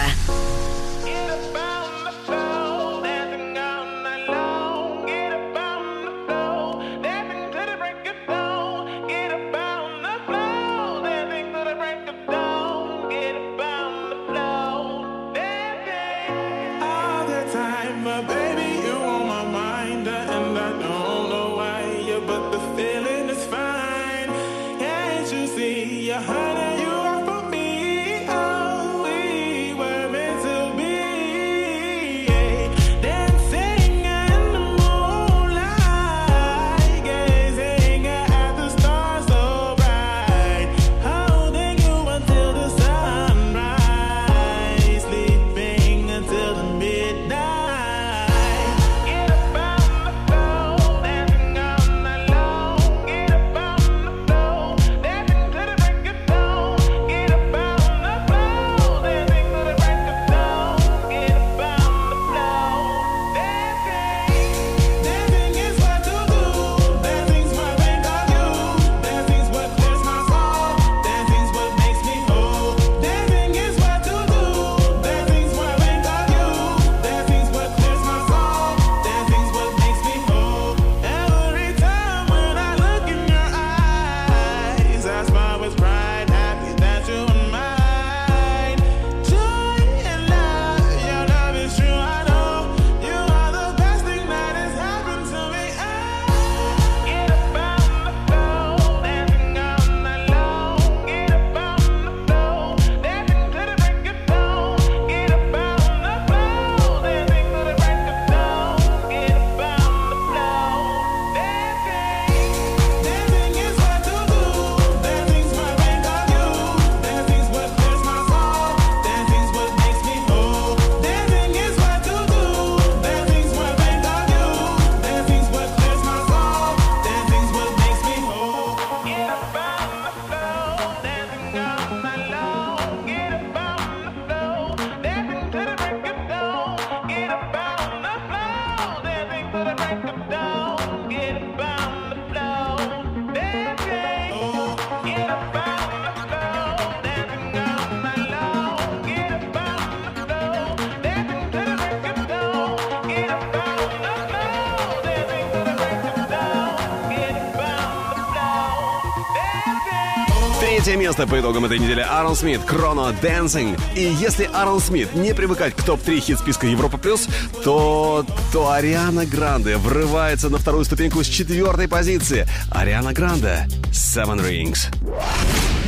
По итогам этой недели Аарон Смит, Chrono Dancing. И если Аарон Смит не привыкать к топ-3 хит-списка Европа Плюс, то, то Ариана Гранде врывается на вторую ступеньку с четвертой позиции. Ариана Гранде Seven Rings.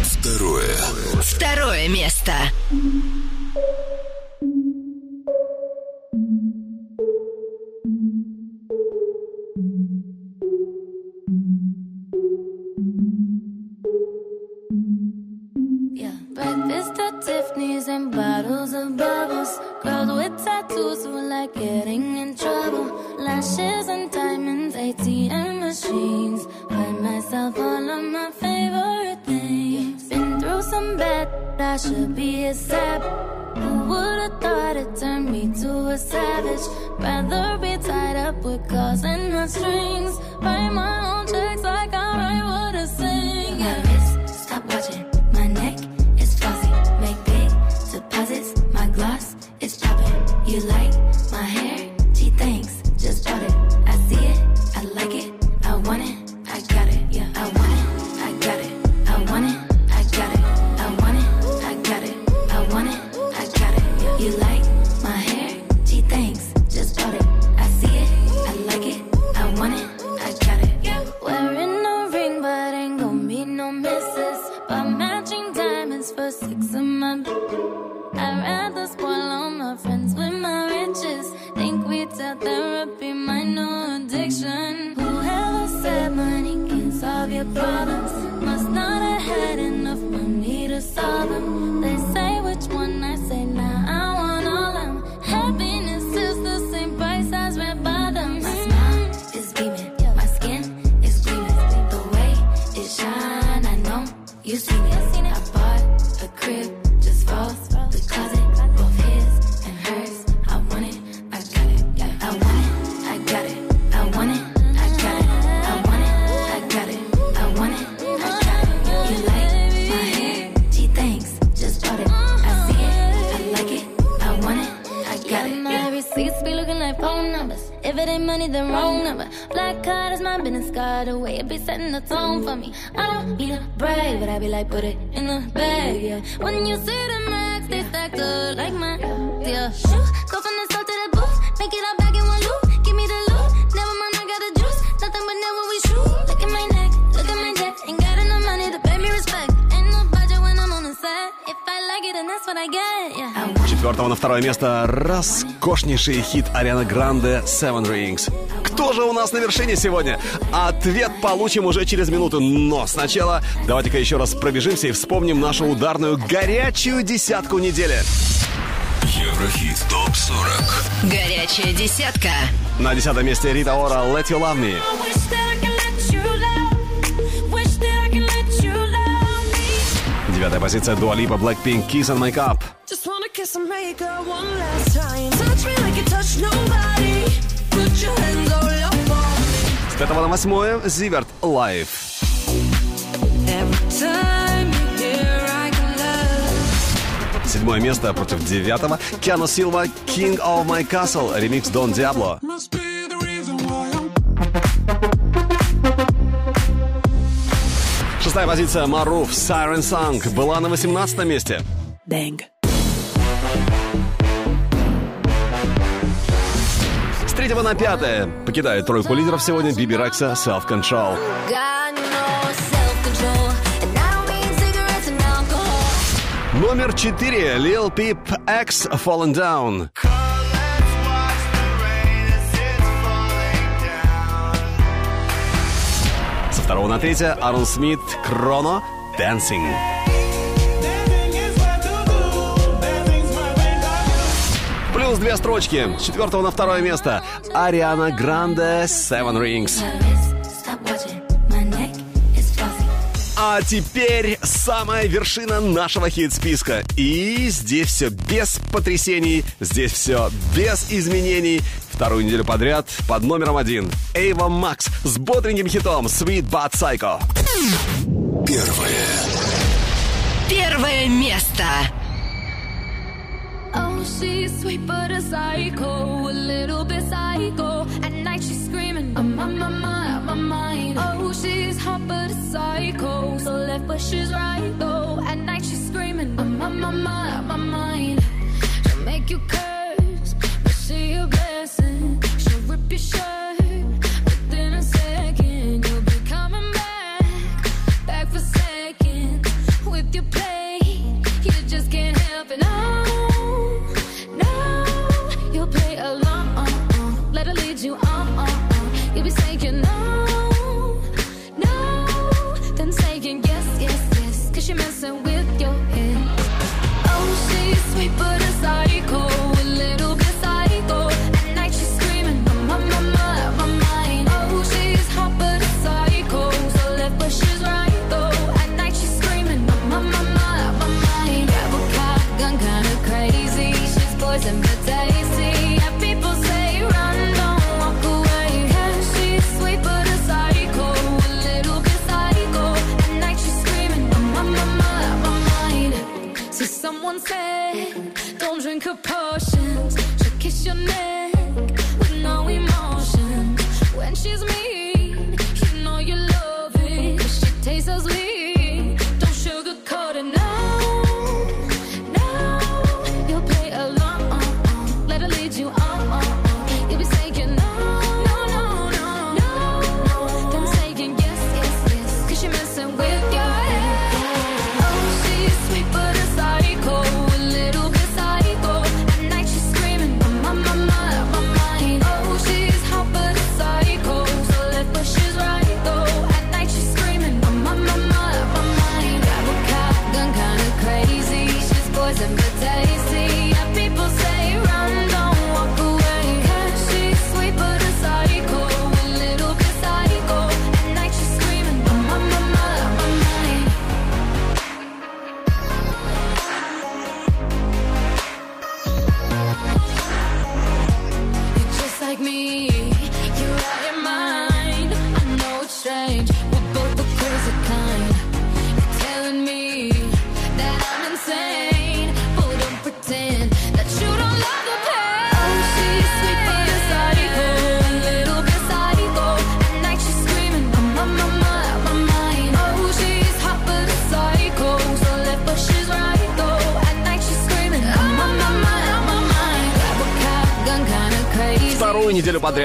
Второе. Второе место. You seen it. I bought a crib just for money, then wrong number. Black card is my business card. The way it be setting the tone for me. I don't need a brag, but I be like, put it in the bag, yeah. When you see the max, they stacked up like my, yeah. Go from the south to the booth, make it all четвертого на второе место роскошнейший хит Ариана Гранде «Seven Rings». Кто же у нас на вершине сегодня? Ответ получим уже через минуту, но сначала давайте-ка еще раз пробежимся и вспомним нашу ударную горячую десятку недели. Еврохит ТОП-40 Горячая десятка. На десятом месте Рита Ора «Let You Love Me». Девятая позиция Дуа Липа «Blackpink Kiss and Make Up». Just wanna kiss and make up one last time. Touch me like you touch nobody. Put your hands all up on me. С пятого на восьмое Зиверт love. Седьмое место против девятого Киану Силва «King of My Castle» ремикс Дон Диабло. Шестая позиция Маруф «Siren Song» была на восемнадцатом месте. Bang. Третьего на пятое покидает тройку лидеров сегодня Биби Рекса «Self Control». Номер четыре Lil Peep X «Fallen Down». Со второго на третье Арон Смит «Кроно» «Dancing». Плюс две строчки. С четвертого на второе место. Ариана Гранде «Seven Rings». А теперь самая вершина нашего хит-списка. И здесь все без потрясений, здесь все без изменений. Вторую неделю подряд под номером один. Эйва Макс с бодреньким хитом Sweet But Psycho. Первое Первое место. Oh, she's sweet but a psycho, a little bit psycho. At night she's screaming, I'm on my mind, my mind. Oh, she's hot but a psycho, so left but she's right though. At night she's screaming, I'm on my mind, my mind. She'll make you curse, but she a blessing. She'll rip your shirt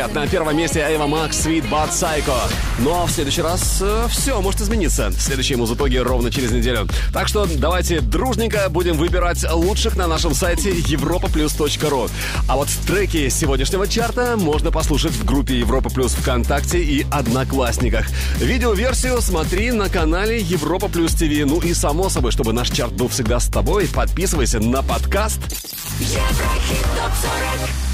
подряд на первом месте Эва Макс Sweet But Psycho. Но в следующий раз все может измениться. Следующие музытоги ровно через неделю. Так что давайте дружненько будем выбирать лучших на нашем сайте europaplus.ru. А вот треки сегодняшнего чарта можно послушать в группе Европа Плюс ВКонтакте и Одноклассниках. Видеоверсию смотри на канале Европа Плюс ТВ. Ну и само собой, чтобы наш чарт был всегда с тобой, подписывайся на подкаст Еврохит топ 40